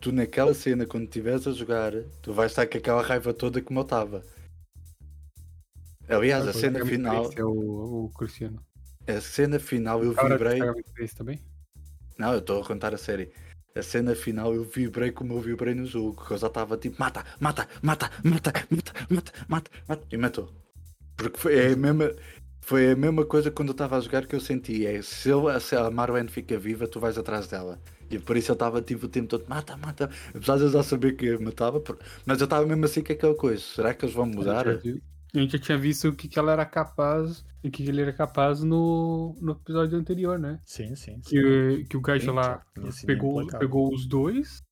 tu naquela cena, quando estiveres a jogar, tu vais estar com aquela raiva toda como eu estava. Aliás, a Pois, cena É final, triste, É o, o Cristiano. a cena final eu vibrei. é também? Não, eu estou a contar a série. A cena final eu vibrei como eu vibrei no jogo, que eu já estava tipo, mata, mata, mata, mata, mata, mata, mata, mata, e matou. Porque foi é a mesma, foi a mesma coisa quando eu estava a jogar que eu senti, é se, eu, se a Marwen fica viva, tu vais atrás dela. E por isso eu estava tipo o tempo todo, mata, mata, apesar de eu já saber que matava, mas eu estava mesmo assim com aquela coisa, será que eles vão mudar? A gente, já tinha visto o que, que ela era capaz, o que, que ele era capaz no, no episódio anterior, né? Sim, sim. sim. Que, que o gajo lá sido pegou, pegou os dois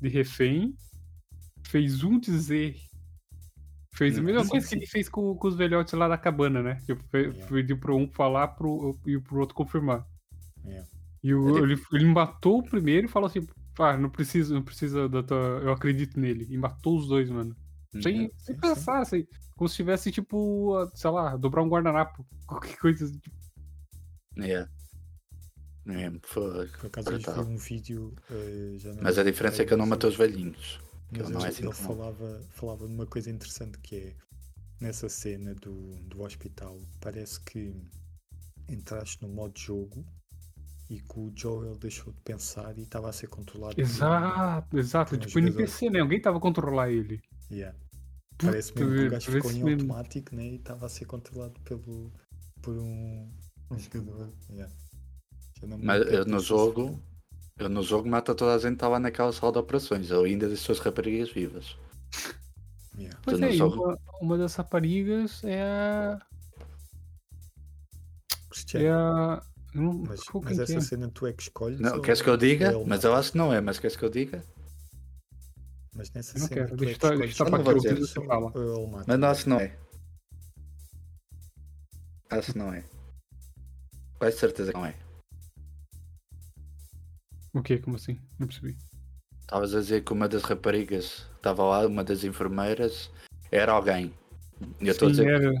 de refém, fez um dizer. Fez a mesma coisa que ele fez com, com os velhotes lá da cabana, né? Yeah. pediu pro um falar pro, e pro outro confirmar. Yeah. E o, Ele- ele, ele matou o primeiro e falou assim: ah, não precisa, não precisa da tua. Eu acredito nele. E matou os dois, mano. Sem, Uhum. sem pensar, assim. Como se tivesse, tipo, sei lá, dobrar um guardanapo. Qualquer coisa. Tipo, Yeah. É, foi. Por acaso hoje brutal. vi um vídeo. já não Mas a diferença é que eu não matei os velhinhos. que Mas ele não é assim ele falava, falava de uma coisa interessante que é nessa cena do, do hospital, parece que entraste no modo jogo e que o Joel deixou de pensar e estava a ser controlado. por- exato, exato. por um Tipo, jogador. NPC, né? Alguém tava a controlar ele. Yeah. Parece mesmo que o gajo ficou em automático né? e estava a ser controlado pelo, por um, um jogador. Yeah. Mas eu no jogo, eu no jogo mata toda a gente que estava naquela sala de operações. Eu ainda deixo as raparigas vivas. Yeah. Pois não é, sou- uma, uma das raparigas é a. Cristiano, É a. Não, mas, mas essa é? cena tu é que escolhes? Não, ou- queres que eu ou diga? ele Mas eu acho que não é, mas queres que eu diga? Mas nessa Eu não cena quero, é deixa deixa você fala. Mas não acho que não é. Acho que não é. Quase certeza que não é. O quê? Como assim? Não percebi. Estavas a dizer que uma das raparigas que estava lá, uma das enfermeiras, era alguém. E eu estou a dizer, era.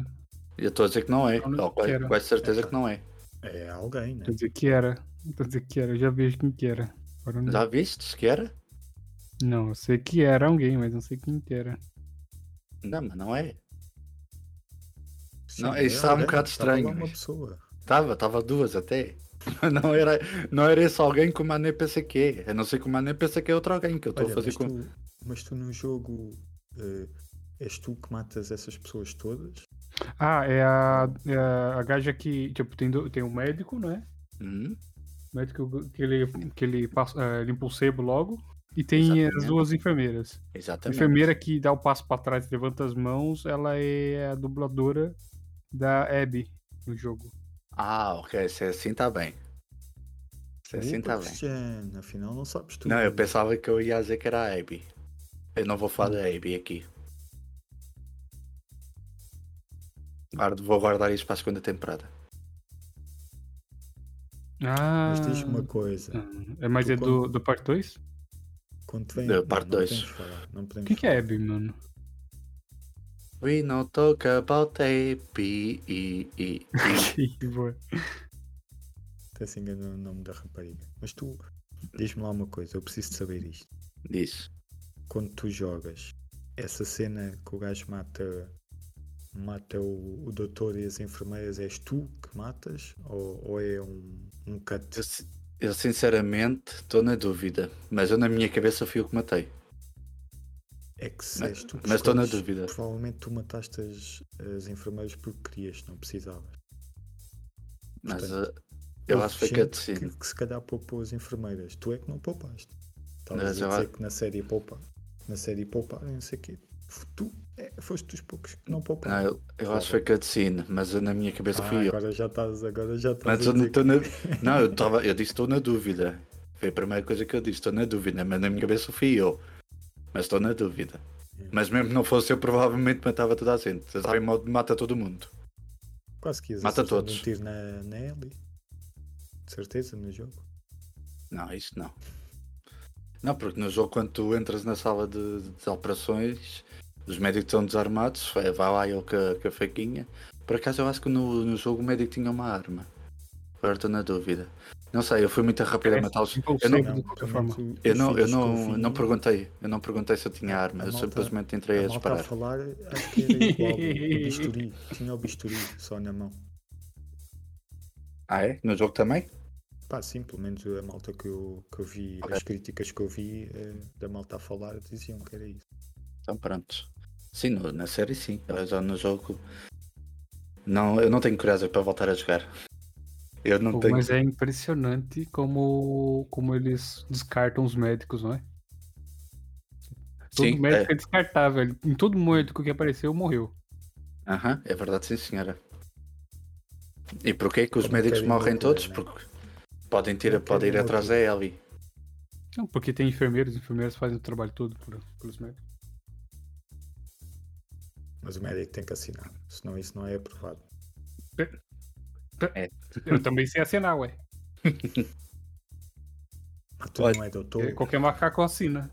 eu estou a dizer que não é. Não, quase, quase certeza É, que não é. É alguém, né? Estou a dizer que era. Estou a dizer que era. Eu já vejo quem que era. Já viste que era? Não, eu sei que era alguém, mas não sei quem que era. Não, mas não é. Sim, Não, isso está um alguém, bocado estava estranho, uma mas- pessoa. Tava, tava duas até. Não era, não era esse alguém que o Mané pensa que é. A não ser que o Mané pensa que é outro alguém que eu estou a fazer mas, com. tu, mas tu no jogo eh, és tu que matas essas pessoas todas? Ah, é a, é a gaja que, tipo, tem, do- tem um médico, né? Hum, O médico que ele, que ele passa, eh, limpa o sebo logo. E tem as Exatamente. duas enfermeiras. A exatamente. enfermeira que dá o passo pra trás e levanta as mãos, ela é a dubladora da Abby no jogo. Ah, ok. Se é assim está bem. Se é assim Opa, está bem. Cristiano, afinal não sabes tu. Não, eu pensava que eu ia dizer que era a Abby. Eu não vou falar da Abby aqui. Guardo- Vou guardar isso para a segunda temporada. Ah, Mas diz-me uma coisa. é, mas tu é do, do parte 2? Quando vem. Não, parte não dois. podemos falar. Não podemos Quem que é. Abby, mano? We não talk about Abby. E, e, e. Que boa. Até se engana o nome da rapariga. Mas tu, diz-me lá uma coisa, eu preciso de saber isto. Diz. Quando tu jogas, essa cena que o gajo mata, mata o, o doutor e as enfermeiras, és tu que matas? Ou, ou é um, um cut? Eu, eu sinceramente estou na dúvida. Mas eu na minha cabeça fui o que matei. É que se Mas- tu mas estou na dúvida. Provavelmente tu mataste as, as enfermeiras porque querias, não precisavas. Mas Portanto, uh, eu Houve acho que é gente assim. que, que se calhar poupou as enfermeiras. Tu é que não poupaste. Estavas Mas eu dizer acho- que na série poupa. Na série poupa, não sei o quê. Tu é, foste dos poucos que não pouparam. Não, eu, eu acho que foi cutscene, mas eu na minha cabeça Ah, fui eu. agora já estás, agora já estás Mas eu não estou na. Não, eu, tava, eu disse estou na dúvida. Foi a primeira coisa que eu disse, estou na dúvida, mas na minha cabeça fui eu. Mas estou na dúvida. Mas mesmo não fosse eu, provavelmente matava toda a gente. Sabe, mata todo mundo. quase que mata todos. um tiro na, na Ellie. De certeza, no jogo. Não, isso não. Não, porque no jogo, quando tu entras na sala de, de operações, os médicos estão desarmados, vai vai lá eu com a, com a faquinha. Por acaso, eu acho que no, no jogo o médico tinha uma arma. Agora estou na dúvida. Não sei, eu fui muito rápido a Parece matá-los. impulsivo. Eu não, eu os não, eu vídeos que não, não perguntei. Eu não perguntei se eu tinha arma. A Eu malta- simplesmente entrei a A malta a disparar. falar, acho que era igual. o bisturi. Tinha o bisturi só na mão. Ah, é? No jogo também? Pá, sim, pelo menos a malta que eu, que eu vi, Ok. as críticas que eu vi eh, da malta a falar diziam que era isso. Então pronto. Sim, no- na série sim. Já no jogo. Não, eu não tenho curiosidade para voltar a jogar. Eu não Pô, tenho. Mas é impressionante como, como eles descartam os médicos, não é? Todo Sim, médico é. é. descartável. Em todo médico que apareceu, morreu. Aham, é verdade, sim senhora. E porquê que os Como médicos morrem todos? né? Porque podem, ter, Como podem ir atrás da. Ellie. Não, porque tem enfermeiros, enfermeiras fazem o trabalho todo por, pelos médicos. Mas o médico tem que assinar, senão isso não é aprovado. Eu também sei assinar, ué. Ah, tu Olha, não é doutor? Qualquer macaco assina.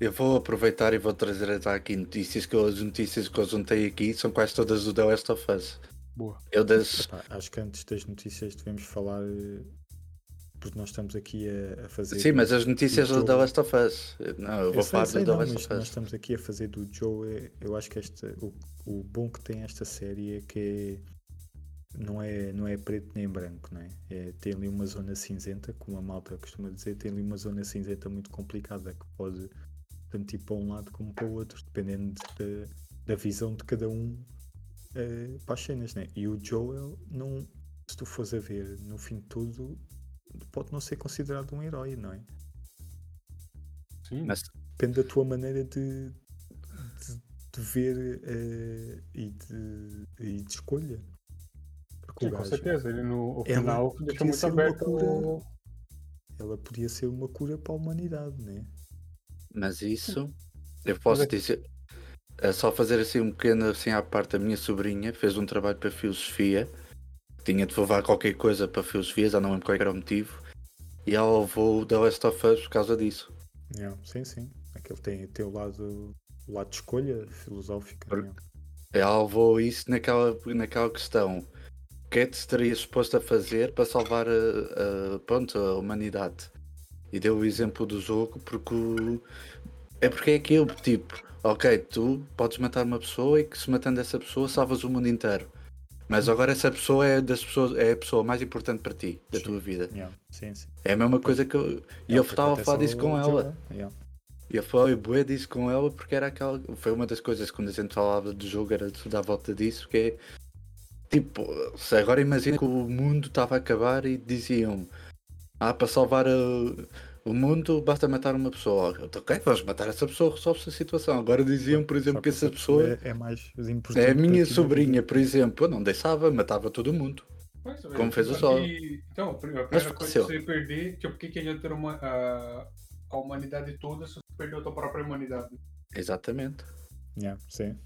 Eu vou aproveitar e vou trazer aqui notícias que eu, as notícias que eu juntei aqui são quase todas do The Last of Us. Boa. Eu das. Epá, acho que antes das notícias devemos falar, eh, porque nós estamos aqui a, a fazer. Sim, mas as notícias do do The. Last of Us. Não, eu Eu vou sei, falar sei, do The Last of nós Us. estamos aqui a fazer do Joe. é- Eu acho que esta, o, o bom que tem esta série é que não, é, não é preto nem branco, não é? é? Tem ali uma zona cinzenta, como a malta costuma dizer, tem ali uma zona cinzenta muito complicada que pode tanto ir para um lado como para o outro, dependendo de- da, visão de cada um eh, para as cenas, né? E o Joel, não, se tu fores a ver no fim de tudo, pode não ser considerado um herói, não é? Sim. Mas depende da tua maneira de, de, de ver eh, e, de, e de escolha. Porque Sim, com certeza. Ele no final deixa muito aberto. cura. ela podia ser uma cura para a humanidade, né? Mas isso, eu posso é- dizer, é só fazer assim um pequeno assim à parte, a minha sobrinha fez um trabalho para filosofia, tinha de levar qualquer coisa para filosofia, já não lembro qual era o motivo, e ela levou o The Last of Us por causa disso. Yeah, sim, sim. Aquele tem, tem o lado, o lado de escolha filosófica. Por-? Ela levou isso naquela, naquela questão. O que é que se teria suposto a fazer para salvar a, a- pronto, a humanidade? E deu o exemplo do jogo porque o, É porque é aquilo, tipo, ok, tu podes matar uma pessoa e que se matando essa pessoa salvas o mundo inteiro. Mas agora essa pessoa é das pessoas, é a pessoa mais importante para ti, da Sim. tua vida. Yeah, sim, sim. É a mesma coisa que eu. E eu estava a falar disso com ela. Yeah. E eu falei bué disso com ela porque era aquela. Foi uma das coisas quando a gente falava do jogo, era tudo à volta disso, que é tipo, se agora imagina que o mundo estava a acabar e diziam ah, para salvar uh, o mundo basta matar uma pessoa. Ok, vamos matar essa pessoa, resolve-se a situação. Agora diziam, por exemplo, que essa pessoa é, é mais importante. é a minha na sobrinha, por exemplo. Eu não deixava, matava todo mundo. Pois, Como fez o Sol. Então, a primeira Mas coisa que você perder, tipo, o que, que adianta ter uma, a, a humanidade toda se você perdeu a tua própria humanidade? Exatamente. Yeah, sim.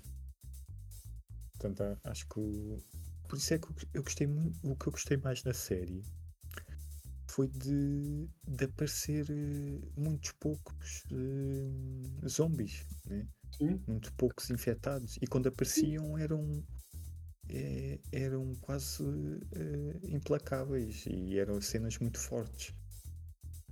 Portanto, acho que o... Por isso é que eu- eu gostei muito. O que eu gostei mais da série foi de, de aparecer eh, muitos poucos eh, zombies, né? Sim. muito poucos infectados. E quando apareciam eram. eh, eram quase eh, implacáveis e eram cenas muito fortes.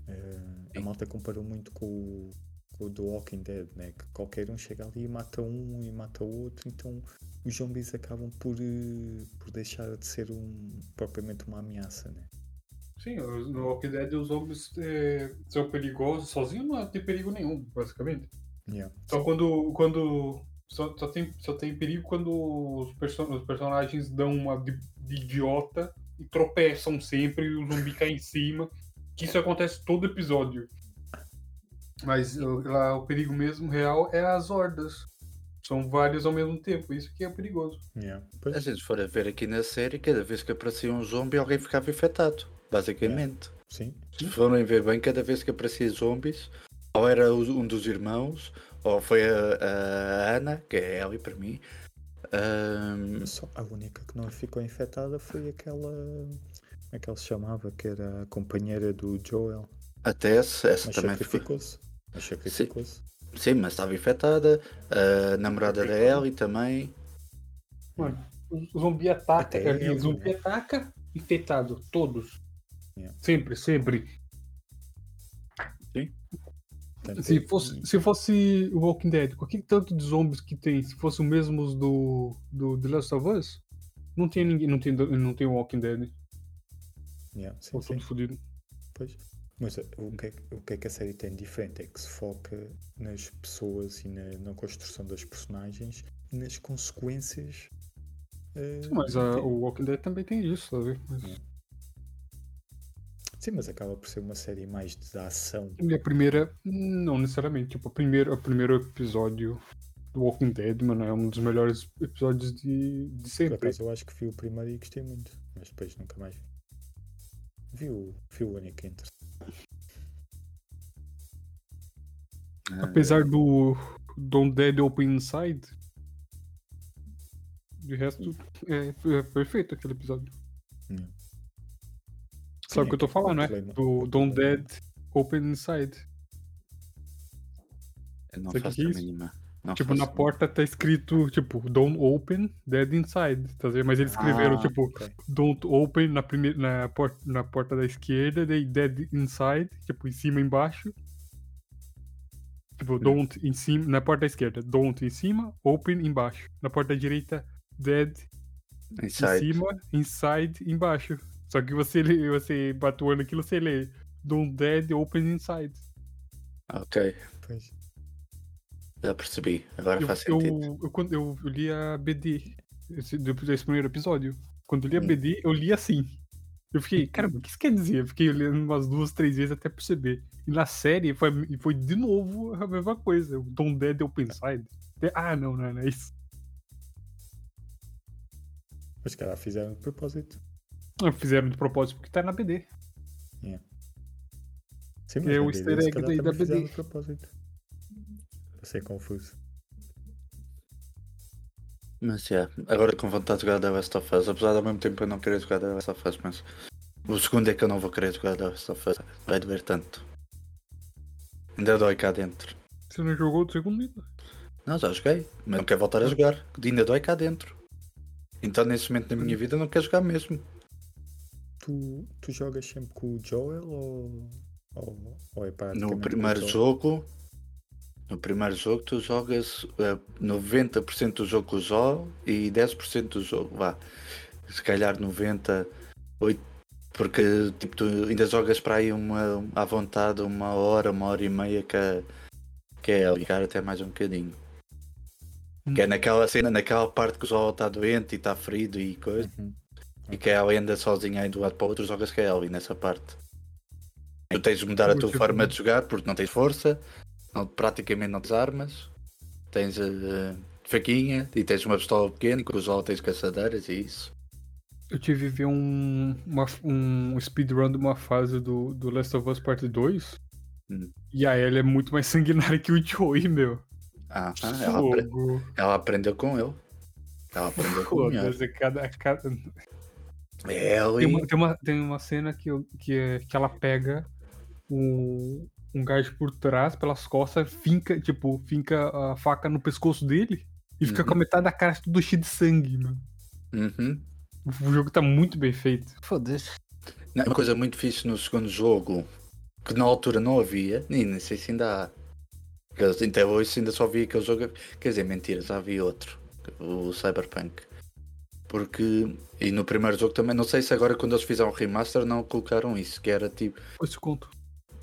Eh, a malta comparou muito com o, com o The Walking Dead, né? que qualquer um chega ali e mata um e mata outro, então os zombies acabam por, eh, por deixar de ser um, propriamente uma ameaça. Né? Sim, no Walking Dead os zombies é, são perigosos, sozinho não tem perigo nenhum, basicamente. Yeah. Só quando. quando só, só, tem, só tem perigo quando os, perso- os personagens dão uma de, de idiota e tropeçam sempre e o zumbi cai em cima. Que isso acontece todo episódio. Mas lá o perigo mesmo real é as hordas. São vários ao mesmo tempo, isso que é perigoso. Yeah. A Pois, gente for a ver aqui na série, cada vez que aparecia um zombie, alguém ficava infectado. Basicamente. sim, Se forem ver bem, cada vez que aparecia zombies, ou era um dos irmãos, ou foi a, a Ana, que é ela para mim. ahm, Só a única que não ficou infectada foi aquela. Como é que ela se chamava? Que era a companheira do Joel. a Tess, essa Mas também foi. sacrificou-se. Mas sacrificou-se. Sim, mas estava infectada. A namorada da Ellie também. Mano, o zumbi ataca, Até o zumbi né? ataca, infectado, todos. Yeah. Sempre, sempre. Portanto, Se fosse, se fosse o Walking Dead, com aquele tanto de zombies que tem, se fosse o mesmo do, do The Last of Us, não tinha ninguém, não tem, não tem o Walking Dead. yeah, sim, Ou sim, tudo fodido. pois. Mas uh, o que, é, o que é que a série tem de diferente é que se foca nas pessoas e na, na construção das personagens e nas consequências. uh, Mas a- que- o Walking Dead também tem isso, sabe? Mas Sim, mas acaba por ser uma série mais de ação. a minha primeira, não necessariamente. Tipo, a primeira, o primeiro episódio do Walking Dead, mano, é um dos melhores episódios de, de Por sempre. acaso eu acho que vi o primeiro e gostei muito, mas depois nunca mais vi. Vi o, vi o único interessante. Ah, Apesar do Don't Dead Open Inside, de resto, é, é perfeito aquele episódio. Hum. Sabe o que eu tô aquele falando, né? Do Don't Dead Open Inside. eu não Sabe faço que é mínima. Não tipo, na porta tá escrito, tipo, Don't Open, Dead Inside. Tá vendo? Mas eles escreveram, Ah, tipo, ok. Don't Open na, primeira, na, por, na porta da esquerda, daí Dead Inside, tipo, em cima e embaixo. Tipo, Don't em cima, na porta da esquerda, Don't em cima, Open embaixo. Na porta da direita, Dead em Inside. cima, Inside embaixo. Só que você, você batuando aquilo, você lê Don't Dead Open Inside. Ok, Pois. já percebi. Agora Eu, faz sentido. eu, quando eu, eu li a BD, esse, depois desse primeiro episódio. Quando eu li a Hum. BD, eu li assim. Eu fiquei, caramba, o que isso quer dizer? Eu fiquei lendo umas duas, três vezes até perceber. E na série foi, e foi de novo a mesma coisa. O Tom Dead Open Side. Ah, não, não, não é isso. Mas cara fizeram de propósito. Fizeram de propósito porque tá na BD. Sim, É o easter egg daí da BD. propósito. Para ser confuso. Mas é, agora com vontade de jogar The Last of Us, apesar de ao mesmo tempo eu não querer jogar The Last of Us, mas o segundo é que eu não vou querer jogar The Last of Us, vai doer tanto. Ainda dói cá dentro. Você não jogou o segundo ainda? Não, já joguei, mas não quero voltar a jogar, ainda dói cá dentro. Então nesse momento da minha vida não quero jogar mesmo. Tu, tu jogas sempre com o Joel ou, ou, ou é praticamente No primeiro Joel? jogo No primeiro jogo tu jogas eh, 90% do jogo com o Zó e 10% do jogo, vá. Se calhar 90, 8, porque tipo, tu ainda jogas para aí uma, à vontade uma hora, uma hora e meia que é, que é ligar até mais um bocadinho. Que é naquela cena, naquela parte que o Zó está doente e está ferido e coisa. Uhum. E que a Ellie anda sozinha aí de um lado para o outro, jogas com a Ellie nessa parte. Tu tens de mudar a tua forma de jogar porque não tens força, não, praticamente não tens armas, tens eh, faquinha e tens uma pistola pequena e com o Zó tens caçadeiras e isso. Eu tive ver um, uma, um speedrun de uma fase do, do Last of Us Part 2. Hum. E a Ellie é muito mais sanguinária que o Joey, meu. Ah, ela, apre- ela aprendeu com ele. Ela aprendeu com ele. Cada, cada... É Tem, uma, tem, uma, tem uma cena que, eu- que, é, que ela pega um, um gajo por trás, pelas costas, finca, tipo, finca a faca no pescoço dele e fica Uhum. com a metade da cara tudo cheio de sangue, mano. Uhum. O jogo tá muito bem feito. Foda-se. Não, Uma coisa muito fixe no segundo jogo que na altura não havia, nem, nem sei se ainda há. Até hoje ainda só vi aquele jogo. Quer dizer, mentira, já havia outro. O Cyberpunk. Porque. E no primeiro jogo também, não sei se agora quando eles fizeram o remaster não colocaram isso, que era tipo. Esse conto.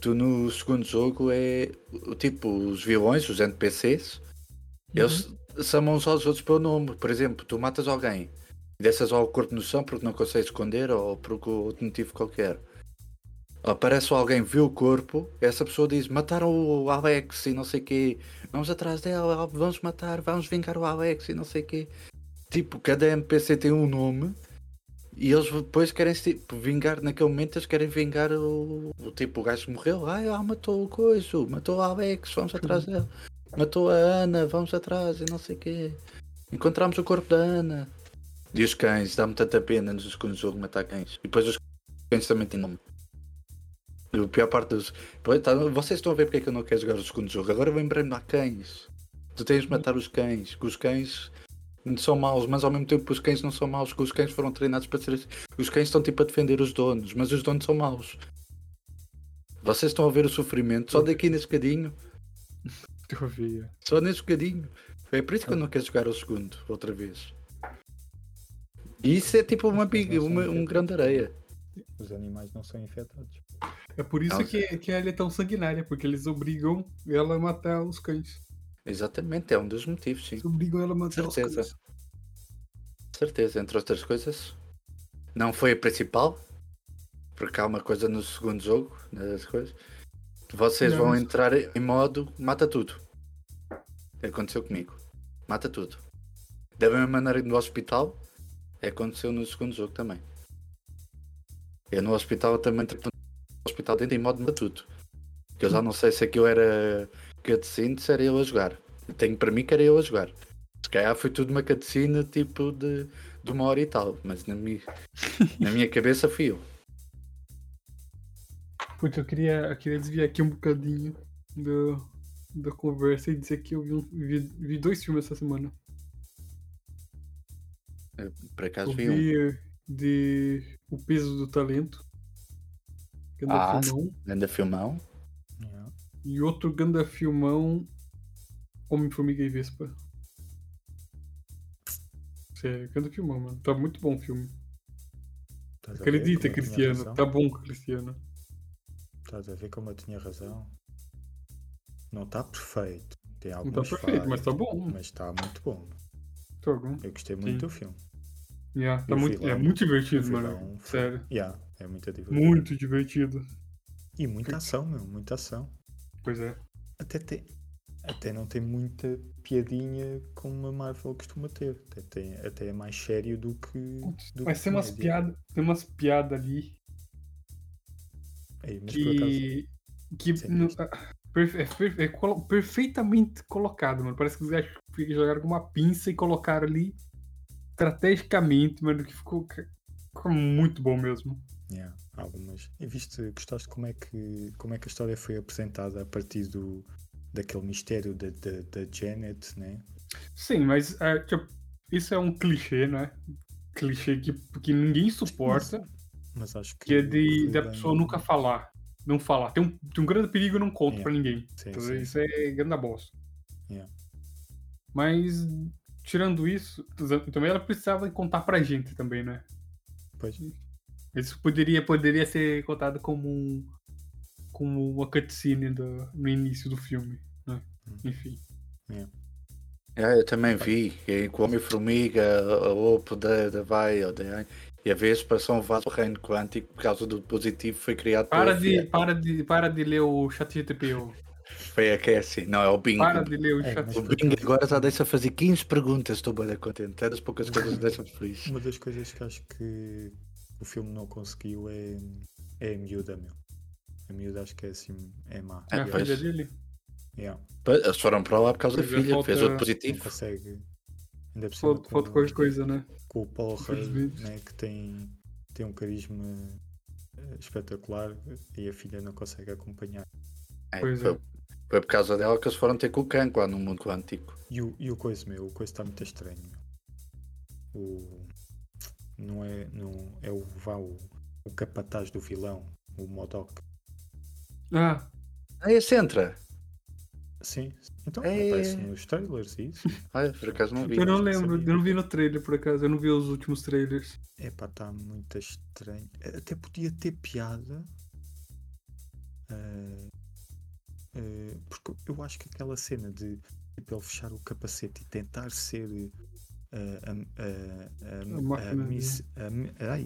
Tu no segundo jogo é. Tipo, os vilões, os NPCs, eles chamam uns aos outros pelo nome. Por exemplo, tu matas alguém e deixas lá o corpo no chão porque não consegues esconder ou por outro motivo qualquer. Aparece alguém, vê o corpo, essa pessoa diz: Mataram o Alex e não sei o quê, vamos atrás dela, vamos matar, vamos vingar o Alex e não sei o quê. Tipo, cada NPC tem um nome e eles depois querem tipo, vingar, naquele momento eles querem vingar o, o tipo, o gajo morreu, ai, ah, matou o coiso, matou o Alex, vamos atrás dela, matou a Ana, vamos atrás e não sei o quê. Encontramos o corpo da Ana. E os cães, dá-me tanta pena nos segundo jogo matar cães. E depois os cães também têm nome. A pior parte dos. Tá, vocês estão a ver porque é que eu não quero jogar o segundo jogo. Agora lembrei-me há cães. Tu tens de matar os cães. Que os cães são maus, mas ao mesmo tempo os cães não são maus. Que os cães foram treinados para ser assim. Os cães estão tipo a defender os donos, mas os donos são maus. Vocês estão a ver o sofrimento só daqui nesse bocadinho. Eu vi. é. Só nesse bocadinho. É por isso que eu não quero jogar o segundo, outra vez. E isso é tipo uma, big, uma, um grande areia. Os animais não são infectados. É por isso Não, que, que a Ellie é tão sanguinária, porque eles obrigam ela a matar os cães. Exatamente, é um dos motivos, sim. Eles obrigam ela a os Certeza. Certeza, entre outras coisas. Não foi a principal, porque há uma coisa no segundo jogo, das coisas. Vocês Não, vão mas- entrar em modo mata tudo. Aconteceu comigo. Mata tudo. Da mesma maneira que no hospital, aconteceu no segundo jogo também. Eu no hospital também entrei no hospital dentro em modo mata tudo. Que eu já não sei se aquilo era cutscene, se era eu a jogar. Tenho para mim que era eu a jogar. Se calhar foi tudo uma cutscene tipo de, de uma hora e tal, mas na minha, na minha cabeça fui eu. Putz, eu queria, eu queria desviar aqui um bocadinho do, da conversa e dizer que eu vi, um- vi, vi dois filmes essa semana. Por acaso Eu vi um. vi de O Peso do Talento. Ganda Ah. filmão. Ganda filmão. E outro ganda filmão Homem, Formiga e Vespa. Sério, ganda filmão, mano. Tá muito bom o filme. Ver Acredita, Cristiano. Tá bom, Cristiano. Estás a ver como eu tinha razão? Não está perfeito. Tem Não algumas tá perfeito, falhas, mas tá bom. Mas está muito bom. Tá bom. Eu gostei muito Sim. do filme. Yeah, tá muito, lá, é muito divertido, mano. Sério. Yeah, é muito divertido. Muito divertido. E muita ação, meu. Muita ação. Pois é. Até, tem, até não tem muita piadinha como a Marvel costuma ter. Até, tem, até é mais sério do que. Do Mas que tem umas piadas. Tem umas piadas ali por acaso, que. que ah, perfe- é, per- é colo- perfeitamente colocado, mano. Parece que os gajos jogaram com uma pinça e colocaram ali estrategicamente, mano, que ficou, ficou muito bom mesmo. Yeah, algumas. E viste, gostaste como é, que, como é que a história foi apresentada a partir do, daquele mistério da, Janet, né? Sim, mas ah, tipo, isso é um clichê, né? Clichê que, que ninguém suporta, Mas acho que. que é de da bem- pessoa nunca falar. não falar. Tem um, tem um grande perigo e não conto Yeah. pra ninguém. Sim, Então, sim. Isso é grande bosta. Yeah. Mas, tirando isso, também ela precisava contar pra gente também, né? Pois. Isso poderia, poderia ser contado como um, como uma cutscene do, no início do filme, né? Hum. Enfim. É, eu também vi que com o Homem-Formiga, ou poder da vai, e a vez passou um vaso do reino quântico por causa do dispositivo que foi criado Para de, para, de, para de ler o chat GTP. Foi a Cassie, não, é o Bing. Para de ler o É, chat O Bing agora já deixa fazer 15 perguntas, estou bem contente. É das poucas coisas que deixam feliz. Uma das coisas que acho que o filme não conseguiu é, é a miúda, meu. A miúda acho que é assim, é má. É a filha dele? Yeah, Eles foram para lá por causa da é, filha, que fez falta- outro não positivo. consegue. Ainda por cima Falta, falta qualquer coisa, né? com o Paul né, que tem, tem um carisma eh, espetacular e a filha não consegue acompanhar. É, Pois foi, é. foi por causa dela que eles foram ter com o Kang lá no mundo quântico. E o, e o coisa, meu, o coisa está muito estranho. meu. O, não é, não, é o, vá, o, o capataz do vilão, o Modok. Ah, Ah, esse entra. Sim, então É. aparece nos trailers e isso. Olha, por acaso não vi. eu não lembro, sabia. eu não vi no trailer por acaso, eu não vi os últimos trailers. Epá, está muito estranho. Até podia ter piada. ah, ah, porque eu acho que aquela cena de tipo, ele fechar o capacete e tentar ser ah, a, a, a, A a a ah,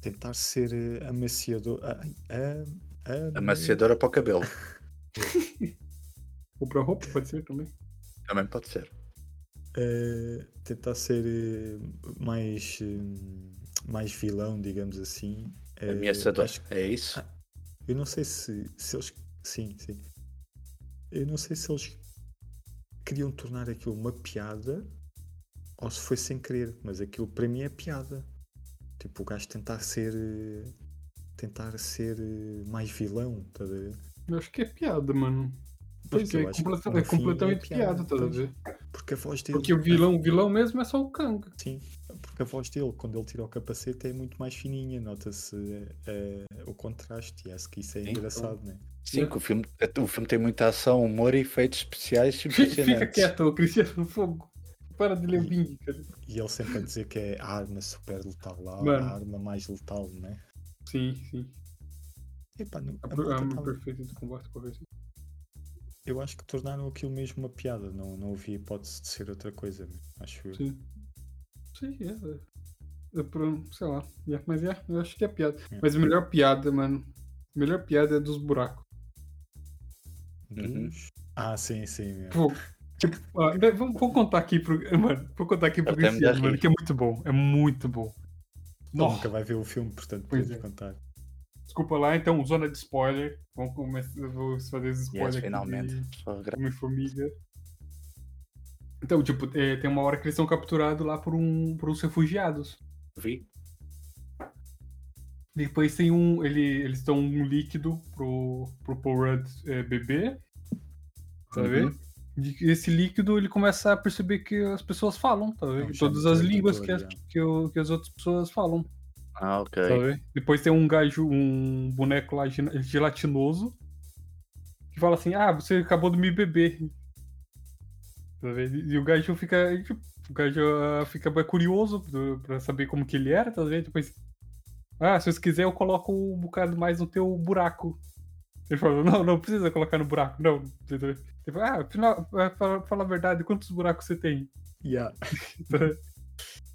tentar ser ah, amaciador. a, a, Amaciadora para o cabelo. Ou pra roupa, pode ser também. Também pode ser. Uh, tentar ser uh, mais, um, mais vilão, digamos assim. Uh, Ameaçador. acho É isso? eu não sei se, se eles. Sim, sim. Eu não sei se eles queriam tornar aquilo uma piada ou se foi sem querer, mas aquilo para mim é piada. Tipo, o gajo tentar ser. uh, tentar ser uh, mais vilão, estás a ver? Eu acho que é piada, mano. Pois, é, completa- é fim é completamente piada, piada, tá a ver? Porque a voz dele. Porque o vilão, o vilão mesmo é só o Kang. Sim, porque a voz dele, quando ele tira o capacete, é muito mais fininha, nota-se eh, o contraste, e acho que isso é Sim, engraçado, né? Sim, que o filme, o filme tem muita ação, humor e efeitos especiais Fica, fica impressionantes. quieto, ô, Cristiano Fogo. Para de ler o Bing, cara. E ele sempre a dizer que é a arma super letal lá, a arma mais letal, né? Sim, sim. Epá, não, A, a arma tá- perfeita de combate com a vez. eu acho que tornaram aquilo mesmo uma piada, não, não havia hipótese de ser outra coisa, meu, acho eu. Sim. Sim, é. é pro- sei lá. é, mas é, eu acho que é piada. É. Mas a melhor piada, mano. A melhor piada é dos buracos. Uhum. Ah, sim, sim, meu. Pô, tipo, ó, vamos, vou contar aqui pro. Mano, vou contar aqui pro Cristiano, mano, rir. que é muito bom. É muito bom. Nossa. nunca vai ver o filme, portanto Pois é. contar. Desculpa lá, então, zona de spoiler. Vamos começar, vou fazer esse spoiler Yes, aqui finalmente. gra- Homem-Formiga. Então, tipo, é, tem uma hora que eles são capturados lá por, um, por uns refugiados. Vi. Depois tem um. Ele, eles dão um líquido pro, pro Paul Rudd é, beber. Tá Uhum. vendo? E esse líquido ele começa a perceber que as pessoas falam, tá vendo? Não, Todas chama as línguas que as, que, o- que as outras pessoas falam. Ah, ok. Tá vendo? Depois tem um gajo, um boneco lá gel- gelatinoso que fala assim: Ah, você acabou de me beber. Tá vendo? E o gajo fica. O gajo ah, fica curioso pra saber como que ele era, tá vendo? Depois. Ah, se você quiser, eu coloco um bocado mais no teu buraco. Ele falou, não, não precisa colocar no buraco, não. Ele falou, ah, afinal, ah, fala, fala a verdade, quantos buracos você tem? Yeah.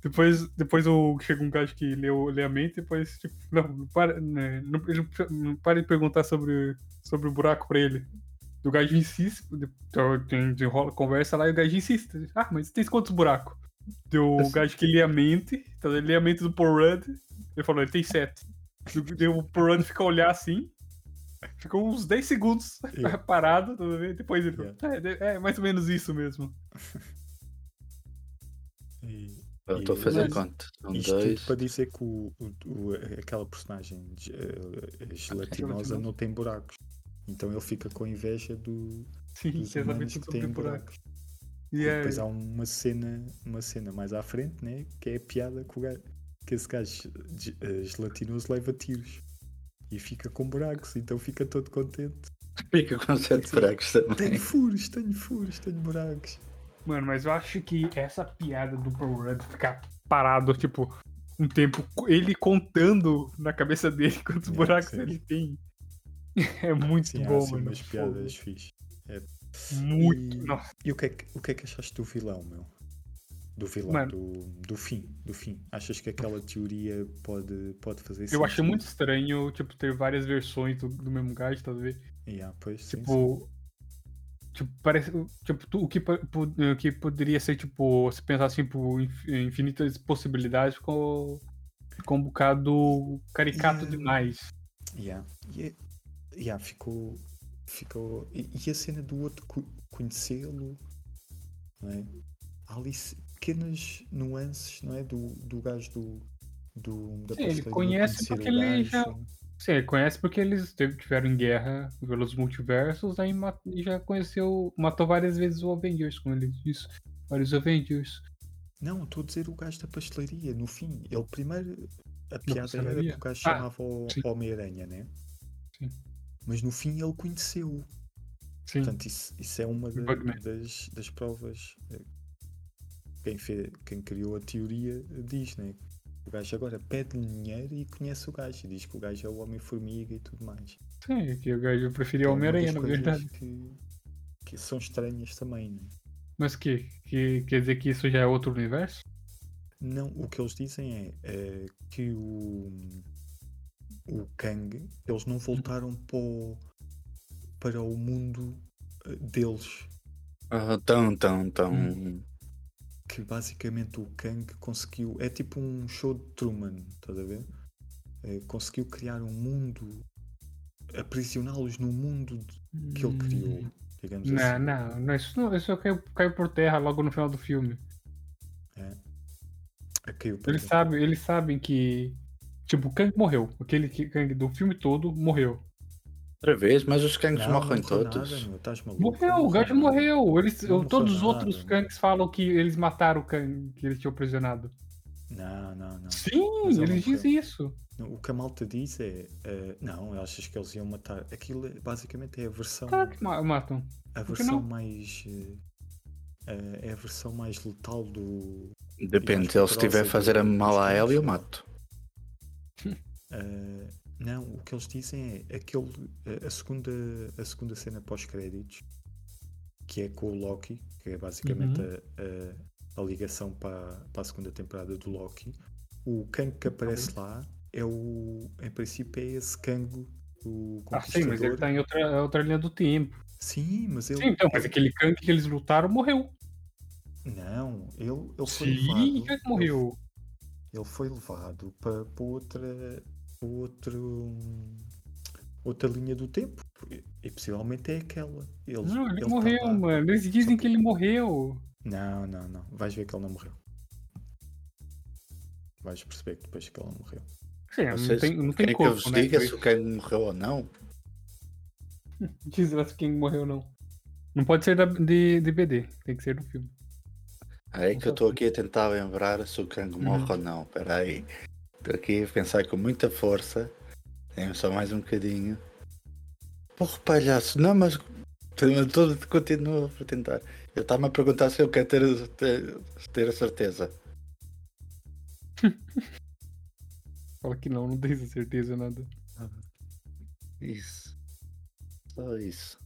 Depois, depois o, chega um gajo que lê, o- lê a mente depois, tipo, não, não para, né, não, ele não para de perguntar sobre, sobre o buraco pra ele. O gajo insiste, de- então, conversa lá e o gajo insiste. Ah, mas tem quantos buracos? Deu o gajo que lê a mente, ele lê a mente do Paul Rudd, ele falou, ele tem sete. Deu o Rudd fica a olhar assim, ficou uns 10 segundos Yeah. parado, depois ele falou, Yeah. é, é mais ou menos isso mesmo. E- Eu estou a fazer Mas- conta. Isto tudo dois. para dizer que o, o- o- aquela personagem ge- eh, gelatinosa não tem buracos. Então ele fica com inveja do, Sim, dos humanos que sobre têm o buraco. buracos. E E é- depois há uma cena, uma cena mais à frente, né? Que é a piada que, o gajo, que esse gajo eh, gelatinoso leva tiros. e fica com buracos, então fica todo contente. Fica com sete buracos também. Tenho furos, tenho furos, tenho buracos. Mano, mas eu acho que essa piada do Paul Rudd ficar parado, tipo, um tempo, ele contando na cabeça dele quantos É, buracos sim. ele tem. É muito Sim, bom, assim mano. umas piadas fixe. Muito. E- Nossa, E o que, é que, o que é que achaste do vilão, meu? Do vilão, Mano. do, do fim, do fim. Achas que aquela teoria pode, pode fazer eu achei sentido? muito estranho, tipo, ter várias versões do, do mesmo gajo, tá vendo? Yeah, pois, sim, sim. Tipo. Tipo, parece. Tipo, tu- o que, o que poderia ser, tipo, se pensar assim, por inf- infinitas possibilidades, ficou, ficou um bocado caricato Yeah. demais. Yeah. E é- yeah, ficou. ficou e, e a cena do outro co- conhecê-lo, não é? Pequenas nuances, não é? Do, do gajo do. do da Sim, ele conhece porque ele já-. Sim, ele conhece porque eles tiveram em guerra pelos multiversos, aí e já conheceu, matou várias vezes o Avengers, como ele disse. Vários Avengers. Não, estou a dizer o gajo da pastelaria, no fim. Ele primeiro. A piada era que o gajo Ah, chamava o. Homem-Aranha, né? Sim. Mas no fim ele conheceu. Sim. Portanto, isso, isso é uma da- Bugman. das, das provas. Quem, fez, quem criou a teoria diz, né? O gajo agora pede-lhe dinheiro e conhece o gajo. E diz que o gajo é o Homem-Formiga e tudo mais. Sim, que o gajo preferia é o Homem-Aranha, na coisas verdade. Que, que são estranhas também, né? Mas que, que quer dizer que isso já é outro universo? Não, o que eles dizem é, eh, que o, o Kang, eles não voltaram para o, para o mundo eh, deles. Ah, tão, tão, tão. Hum. Que basicamente o Kang conseguiu. É tipo um show de Truman, estás a ver? Eh, conseguiu criar um mundo, aprisioná-los no mundo de- que ele criou, digamos Hum. Não, assim. não, não, isso, não, isso caiu, caiu por terra logo no final do filme. É, caiu para Eles dentro. sabem, eles sabem que. Tipo, o Kang morreu. Aquele que- Kang do filme todo morreu. Outra vez, mas os Kangs Não, morrem não morreu todos. Nada? Morreu, o gajo nada. morreu. Eles, todos os nada, outros meu. Kangs falam que eles mataram o Kang que eles tinham aprisionado. Não, não, não. Sim, Mas eles dizem isso. O que a malta diz é. eh, não, achas que eles iam matar. Aquilo é- basicamente é a versão. Claro que ma- matam. a versão não? mais. eh, é a versão mais letal do. Depende, se ele estiver a fazer a mal a ela, eu mato. Eh, não, o que eles dizem é aquele, a, segunda, a segunda cena pós-créditos, que é com o Loki, que é basicamente Uhum. a, a, a ligação para, para a segunda temporada do Loki. O Kang que aparece lá é o. Em princípio, é esse Kang, o Ah, sim, mas ele conquistador. tá em outra, outra linha do tempo. Sim, mas ele. Sim, então, mas ele- aquele Kang que eles lutaram morreu. Não, ele, ele foi Sim, levado. morreu. Ele, ele foi levado para, para outra. Outro. Outra linha do tempo. E, e possivelmente é aquela. Ele, Não, ele, ele tá morreu, lá. mano. Eles dizem que ele morreu. Não, não, não. Vais ver que ele não morreu. Vais perceber que depois que ele não morreu. Sim, não Vocês tem, não tem querem que eu corpo, vos né? diga se o Kang morreu ou não? Diz lá se quem morreu não. Não pode ser da, de, de BD, tem que ser do filme. É que eu estou aqui a tentar lembrar se o Kang Uhum. morre ou não. Espera aí. Estou aqui a pensar com muita força. Tenho só mais um bocadinho. Porra, palhaço. Não, mas tô- continuo a tentar. Ele está-me a perguntar se eu quero ter, ter, ter a certeza. Fala que não, não tem certeza nada. Isso. Só isso.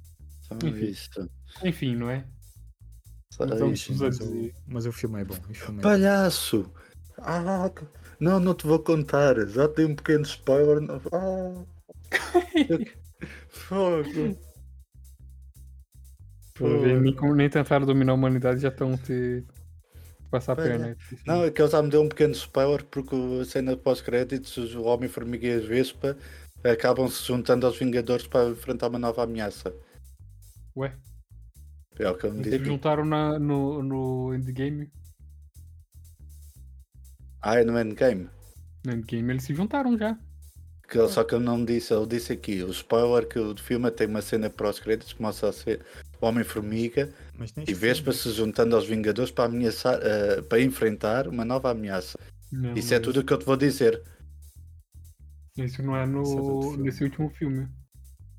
Só Enfim. isso. Enfim, não é? Só Então, isso. Os a Mas o, mas o filme é bom. O filme é bom. Palhaço! Ah, não, não te vou contar. Já dei um pequeno spoiler. Ah. Fogo. Pô, nem, como- nem tentaram dominar a humanidade já estão te passar a Pois é. perna. Não, é que ele já me deu um pequeno spoiler porque a cena pós-créditos, o Homem-Formiga e a Vespa acabam se juntando aos Vingadores para enfrentar uma nova ameaça. Ué, É o que ele me eles disse. se juntaram na, no, no Endgame. Ah, é no Endgame. No Endgame eles se juntaram já. Que só que ele não me disse, ele disse aqui, o spoiler que o filme tem uma cena pós-créditos que mostra a ser o Homem-Formiga e Vespa se juntando aos Vingadores para ameaçar, eh, para enfrentar uma nova ameaça. Não, Isso é mas- tudo o que eu te vou dizer. Esse não é é do no, filme. nesse último filme.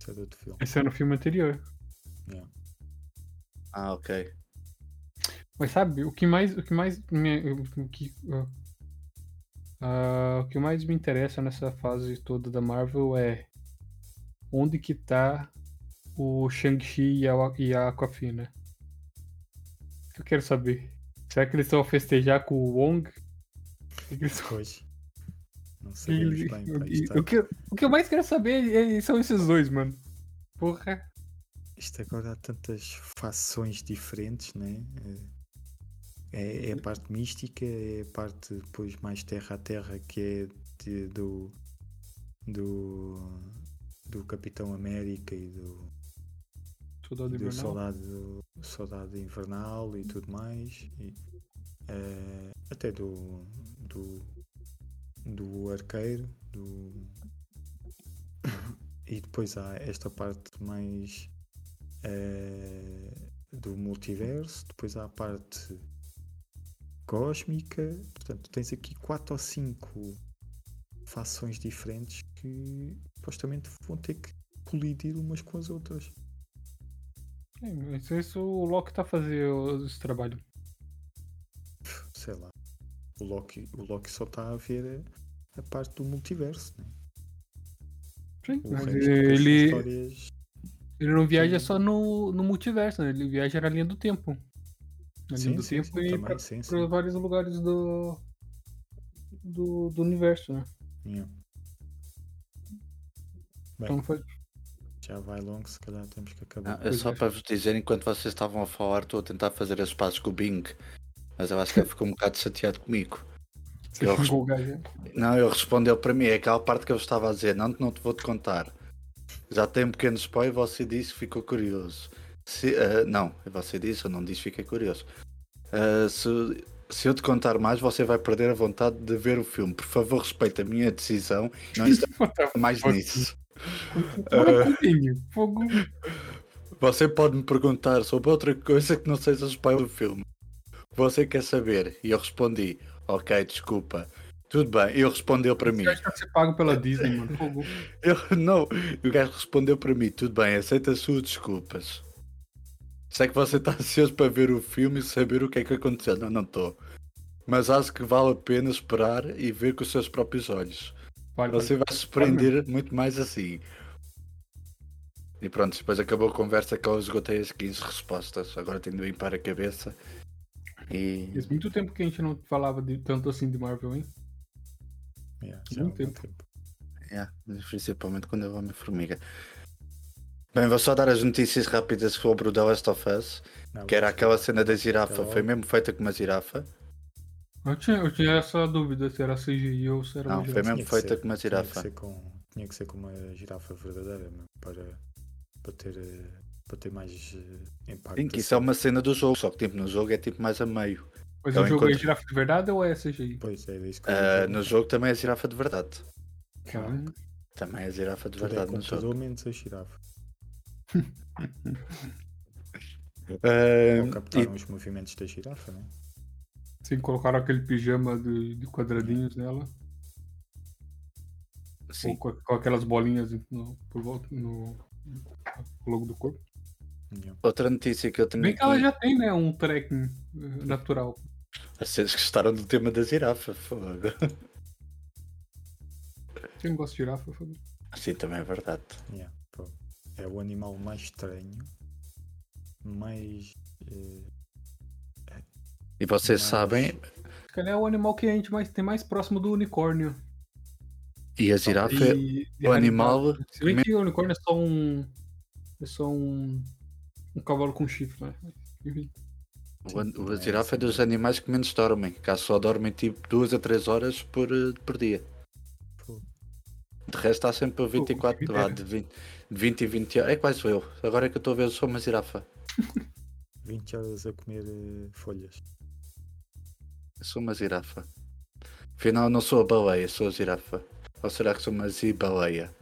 Isso é de outro filme. Esse é no filme anterior. Yeah. Ah, ok. Mas sabe, o que mais. O que mais o, que, ah, o que mais me interessa nessa fase toda da Marvel é onde que tá o Shang-Chi e a, e a Aquafina. Eu quero saber. Será que eles estão a festejar com o Wong? O que que eles- Pois. Não sabemos E- bem. e- Pá, e- isto, o, que, eu- o que eu mais quero saber é- são esses dois, mano. Porra. isto agora há tantas fações diferentes, né? É, é a parte mística, é a parte depois mais terra a terra que é de- do, do do Capitão América e do, Soldado do Invernal. soldado, soldado invernal e tudo mais e, eh, até do, do do arqueiro do e depois há esta parte mais eh, do multiverso depois há a parte cósmica portanto tens aqui quatro ou cinco fações diferentes que supostamente vão ter que colidir umas com as outras É, mas isso o Loki tá fazendo esse trabalho. sei lá, o Loki, o Loki só está a ver a, a parte do multiverso, né? Sim, O mas ele, histórias. ele não viaja Sim. só no, no multiverso, né? Ele viaja na linha do tempo. Na linha Sim, do sim, tempo sim, e sim, sim. pra vários lugares do, do, do universo, né? Yeah. Então foi. já vai longo, se calhar temos que acabar. Não, é só é. para vos dizer, enquanto vocês estavam a falar, estou a tentar fazer as pazes com o Bing. Mas eu acho que ele ficou um bocado chateado comigo. O gajo, né? Não, ele respondeu para mim, é aquela parte que eu estava a dizer, não, não te vou te contar. Já tem um pequeno spoiler, você disse que ficou curioso. Se, ah, não, você disse, eu não disse, fiquei curioso. Ah, se, se eu te contar mais, você vai perder a vontade de ver o filme. Por favor, respeite a minha decisão não está mais nisso. Fogo. Você pode me perguntar sobre outra coisa que não seja spoiler do filme. O você quer saber? E eu respondi, ok, desculpa. Tudo bem, ele respondeu para mim. Você acha que você paga pela Disney, mano? Eu, não, o gajo respondeu para mim, tudo bem, aceita as suas desculpas. Sei que você está ansioso para ver o filme e saber o que é que aconteceu. Não, não estou. Mas acho que vale a pena esperar e ver com os seus próprios olhos. Vale, Você vai se surpreender muito mais assim. E pronto, depois acabou a conversa que eu esgotei as 15 respostas. Agora tenho de limpar a cabeça. E. Faz muito tempo que a gente não falava de, tanto assim de Marvel, hein? Yeah, muito algum tempo. Yeah, principalmente quando eu amo a formiga. Bem, vou só dar as notícias rápidas sobre o The Last of Us. Não, Que era aquela cena da girafa. Logo. Foi mesmo feita com uma girafa. Eu tinha, eu tinha essa dúvida se era CGI ou se era Não, foi mesmo Tinha que feita ser- com uma Tinha girafa. que ser com, tinha que ser com uma girafa verdadeira mesmo, para, para, ter, para ter mais eh, impacto. Sim, que isso é uma cena do jogo, só que tipo, no jogo é tipo mais a meio. Mas Então, o jogo é girafa de verdade ou é CGI? Pois é, isso que perguntar. no jogo também é girafa de verdade. Caralho. Também é girafa de Tudo é verdade no computador jogo. menos a girafa. Ou captaram e- os movimentos da girafa, né? Sim, colocaram aquele pijama de, de quadradinhos nela. sim, Ou com, com aquelas bolinhas no, por volta no, no logo do corpo. Outra notícia que eu tenho Bem que ela já tem, né? Um trekking eh, natural. Vocês gostaram do tema da girafa, fogo. Quem não gosta de girafa? foda. Sim, também é verdade. Yeah. É o animal mais estranho, mais. eh, E vocês Mas- sabem, Se calhar é o animal que a gente mais, tem mais próximo do unicórnio. e a girafa é E- e o animal. Se bem que o unicórnio é só um. É só um. Um cavalo com chifre, né? O, o- a girafa é dos animais que menos dormem, cá só dormem tipo 2 a 3 horas por, eh, por dia. De resto está sempre a 24, quem me vá, dera. de 20, de 20 e 20 horas. É quase eu. Agora é que eu estou a ver, eu sou uma girafa. 20 horas a comer eh, folhas. Eu sou uma girafa. Afinal, não sou a baleia, sou a girafa. Ou será que sou uma zibaleia?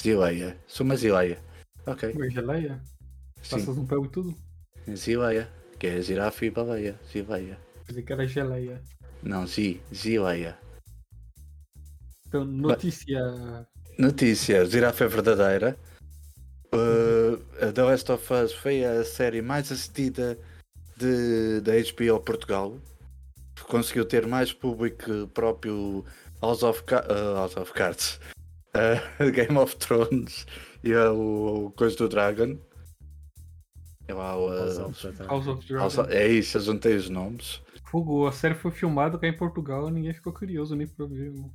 Zileia. Sou uma zileia. Ok, Uma geleia? Passas um pego e tudo? Zileia. Que é girafa e baleia. Zileia. Pensei que era geleia. Não, zi. Zileia. Então, notícia. Notícia, Girafa é verdadeira. Uh, a The Last of Us foi a série mais assistida de, da HBO Portugal. Conseguiu ter mais público que próprio House of, uh, House of Cards, uh, Game of Thrones e o, o Coisa do Dragon. É lá o, uh, House of the Dragon. House of é isso, eu juntei os nomes. Fogo, a série foi filmada cá em Portugal e ninguém ficou curioso nem pra ver. o-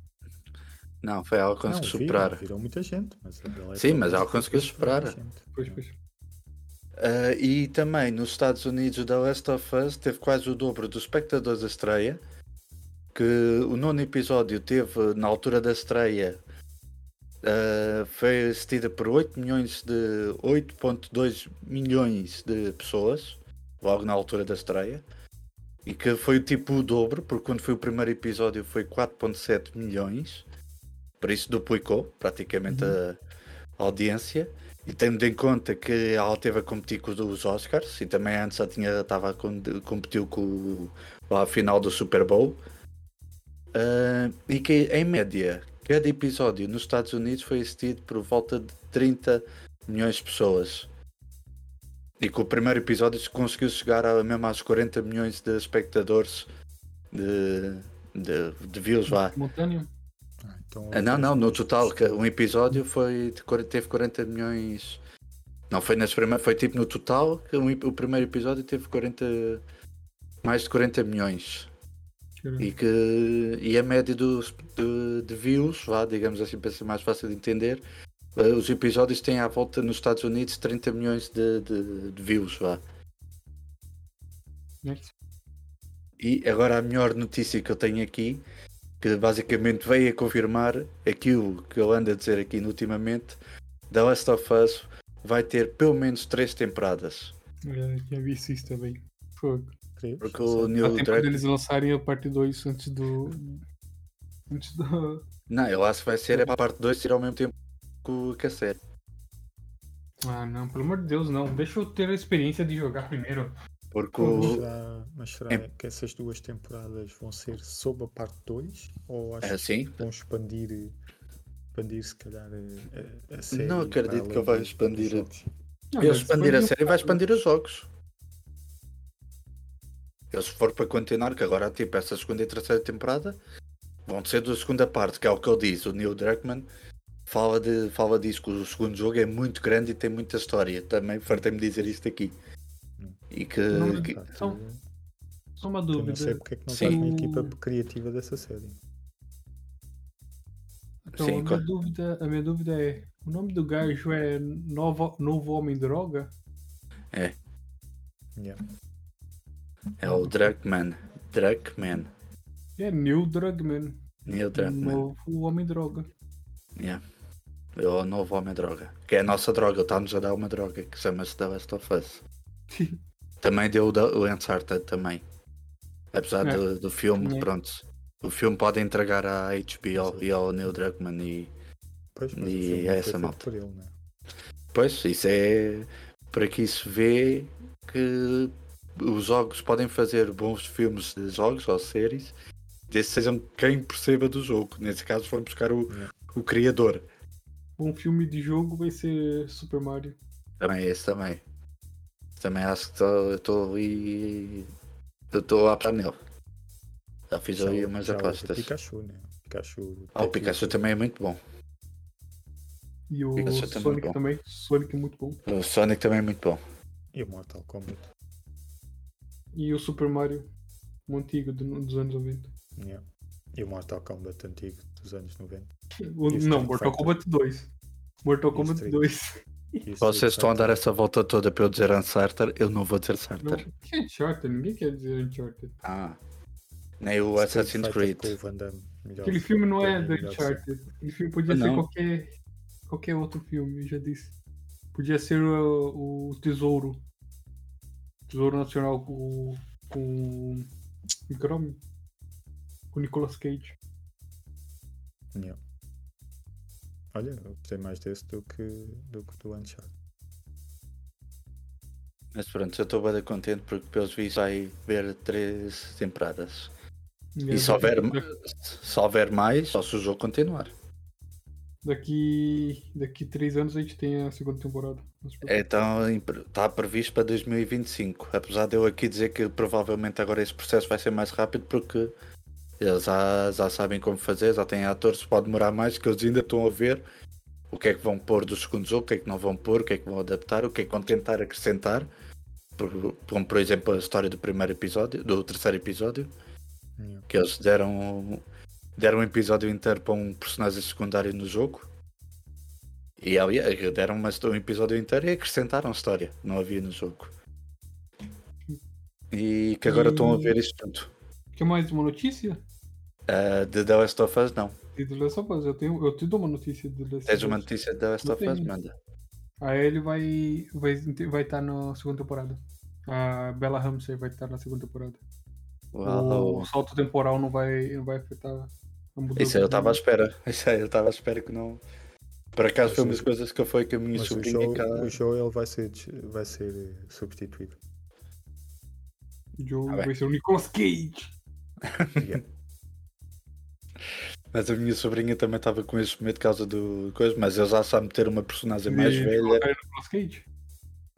Não, foi ela que Não, conseguiu viram, superar. viram muita gente. Mas a The Last Sim, mas ela conseguiu superar. Pois, pois. Uh, e também nos Estados Unidos, The Last of Us teve quase o dobro dos espectadores da estreia. Que o nono episódio teve, na altura da estreia, uh, foi assistida por 8 milhões de 8.2 milhões de pessoas, logo na altura da estreia. E que foi tipo o dobro, porque quando foi o primeiro episódio foi 4.7 milhões. Por isso duplicou praticamente a a audiência. E tendo em conta que ela teve a competir com os Oscars e também antes já tinha estava a competiu com a final do Super Bowl. Ah, e que em média cada episódio nos Estados Unidos foi assistido por volta de 30 milhões de pessoas. E que o primeiro episódio conseguiu chegar a, mesmo aos 40 milhões de espectadores de, de, de views lá. Simultâneo? Ah, então, Ah, Não, não, no total, um episódio foi teve 40 milhões. Não foi nas primeiras, foi tipo no total, que um o primeiro episódio teve 40 mais de 40 milhões. E que e a média dos, de, de views, vá, digamos assim, para ser mais fácil de entender, eh, os episódios têm à volta nos Estados Unidos 30 milhões de, de, de views, vá. E agora a melhor notícia que eu tenho aqui, que basicamente veio a confirmar aquilo que eu ando a dizer aqui ultimamente, The Last of Us vai ter pelo menos três temporadas. Já tinha visto isso também. Fogo. Porque o. Neil tempo Druckmann... deles lançarem a parte 2 antes do. Antes do. Não, eu acho que vai ser é para a parte 2 ir ao mesmo tempo que a série. Ah, não, pelo amor de Deus, não. Deixa eu ter a experiência de jogar primeiro. Porque Mas o... será, mas será É- que essas duas temporadas vão ser sob a parte 2? Ou É achas assim? que vão expandir, expandir se calhar a, a, série? Não acredito que vai dos- expandir? Não, Eles expandir a série vai expandir os jogos. Eles se for para continuar, que agora tipo essa segunda e terceira temporada vão ser da segunda parte, que é o que ele diz. O Neil Druckmann fala, de, fala disso, que o segundo jogo é muito grande e tem muita história. Também fartei-me dizer isto aqui. E que, Não, que- Só- tu- Só uma eu não dúvida. sei porque é que não Sim. estás na equipa criativa dessa série. Então, Sim, a, minha claro. dúvida, a minha dúvida é: o nome do gajo é Novo, Novo Homem Droga? Yeah. é o Druckmann. Druckmann. É Neil Druckmann. Neil Druckmann. Novo Homem Droga. Yeah. É o novo homem droga. Que é a nossa droga, está-nos a dar uma droga que chama-se The Last of Us. Também deu o Uncharted também. Apesar É. do, do filme, É. pronto. O filme pode entregar à HBO e ao Neil Druckmann e. Pois, E é não essa malta. ele, né? Pois, isso é. Por aqui se vê que os jogos podem fazer bons filmes de jogos ou séries, desde que sejam quem perceba do jogo. Nesse caso, foram buscar o, Yeah. o criador. Um filme de jogo vai ser Super Mario. Também, esse também. Também acho que estou ali. Estou a apostar nele. Já fiz Já ali o- umas já o apostas. Pikachu, né? Pikachu, Ah, o Pikachu também é muito bom. E o Pikachu também é Sonic bom. também. Sonic é muito bom. O Sonic também é muito bom. E o Mortal Kombat. E o Super Mario. O antigo do- dos anos 90. Yeah. E o Mortal Kombat antigo dos anos 90. O- o não, Mortal. Kombat 2. Mortal o Kombat Street- 2. O Street Vocês estão a dar essa volta toda para eu dizer Uncharted, eu não vou dizer Não, Uncharted. que é Uncharted? Ninguém quer dizer Uncharted. Ah. Nem o Assassin's Creed. o Aquele filme não é ser. Uncharted. Aquele filme podia Ah, ser não? qualquer, qualquer outro filme, eu já disse. Podia ser o, o Tesouro. Tesouro Nacional com. com. com que nome? Com Nicolas Cage. Yeah. Olha, eu gostei mais desse do que do, que do Uncharted. Mas pronto, eu estou bem contente porque pelos vistos vai ver três temporadas. E se houver, se houver mais, só se o jogo continuar. Daqui, daqui três anos a gente tem a segunda temporada. Então está previsto para 2025. Apesar de eu aqui dizer que provavelmente agora esse processo vai ser mais rápido porque eles já, já sabem como fazer, já têm atores, pode demorar mais, que eles ainda estão a ver o que é que vão pôr do segundo jogo, o que é que não vão pôr, o que é que vão adaptar, o que é que vão tentar acrescentar. Por, como por exemplo a história do primeiro episódio, do terceiro episódio, yeah. que eles deram deram um episódio inteiro para um personagem secundário no jogo. E aliás, deram um episódio inteiro e acrescentaram história, não havia no jogo. E que agora e... estão a ver isso tudo. Quer mais uma notícia? Uh, de The Last of Us, não. De The Last of Us, eu, tenho, eu te dou uma notícia de The Last Tens uma notícia de The Last of Us? Manda. Aí ele vai vai vai estar na segunda temporada. A Bella Ramsey vai estar na segunda temporada. Uau. O salto temporal não vai, não vai afetar isso aí eu estava à espera. Isso aí eu estava à espera que não. Por acaso foi uma das coisas que foi que a minha sobrinha. O Joe, o Joe ele vai ser, vai ser eh, substituído. O Joe ah, vai ser o Nicolas Cage. yeah. Mas a minha sobrinha também estava com esse medo por causa do coisa, mas ele já sabe ter uma personagem mais e velha.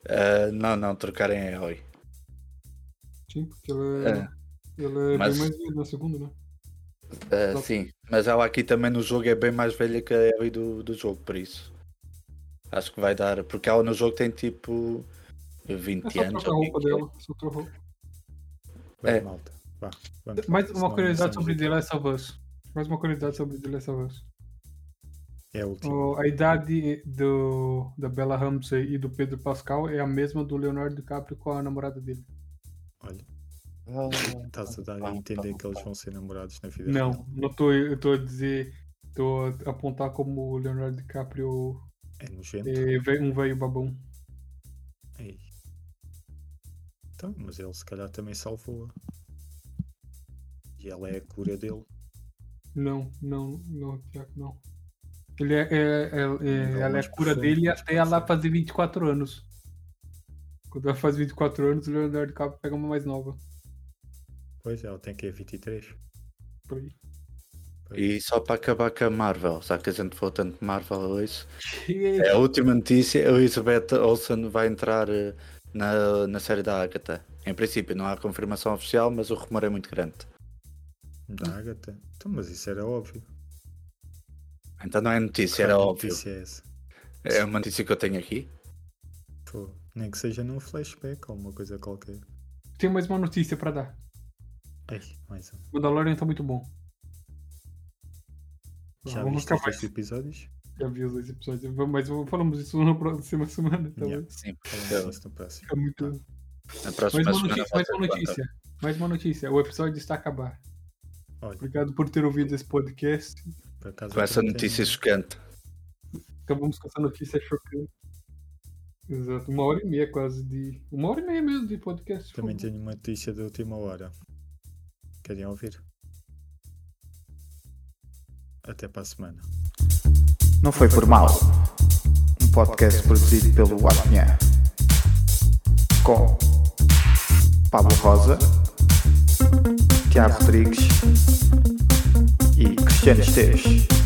Uh, não, não, trocarem a Ellie. Sim, porque ele é, ele é mas... bem mais velho na segunda, né? Uh, sim, mas ela aqui também no jogo é bem mais velha que a Ellie do, do jogo, por isso. Acho que vai dar. Porque ela no jogo tem tipo 20 é anos. A roupa dela, só roupa. É. Malta. Vá, Mais uma curiosidade sobre The Last of Us. Mais uma curiosidade sobre The Last of Us. É a última. a idade do, da Bella Ramsey e do Pedro Pascal é a mesma do Leonardo DiCaprio com a namorada dele. Olha. Estás a dar a entender que eles vão ser namorados na vida Não, real. não estou eu estou a dizer, estou a apontar como o Leonardo DiCaprio é nojento. É um velho babão. Ei. Então, mas ele se calhar também salvou-a. E ela é a cura dele. Não, não, não, Tiago, não. Ele é, é, é, é ela é a cura dele até ela fazer 24 anos. Quando ela faz 24 anos, o Leonardo DiCaprio pega uma mais nova. Pois, ela tem que é 23. Por aí. E só para acabar com a Marvel, já que a gente falou tanto de Marvel hoje, é a última notícia: a Elizabeth Olsen vai entrar eh, na, na série da Agatha. Em princípio, não há confirmação oficial, mas o rumor é muito grande. Da Agatha? Então, mas isso era óbvio. Então não é notícia, era óbvio. Notícia é, essa? é uma notícia que eu tenho aqui. Pô, nem que seja num flashback ou uma coisa qualquer. Tenho mais uma notícia para dar. Ai, mais um. O Mandalorian tá muito bom. Já vamos viste os dois episódios? Já vi os dois episódios, mas falamos isso na próxima semana. Então yeah, sim, falamos isso no próximo. É muito. Na próxima mais uma notícia, mais uma notícia. Mais uma notícia. O episódio está a acabar. Olha. Obrigado por ter ouvido esse podcast. Com essa notícia chocante. Acabamos com essa notícia chocante. Exato, uma hora e meia quase de. Uma hora e meia mesmo de podcast. Também tenho uma notícia da última hora. Querem ouvir? Até para a semana. Não foi por mal. Um podcast produzido pelo Apnha. Com Pablo Rosa, Tiago Rodrigues e Cristiano Esteves.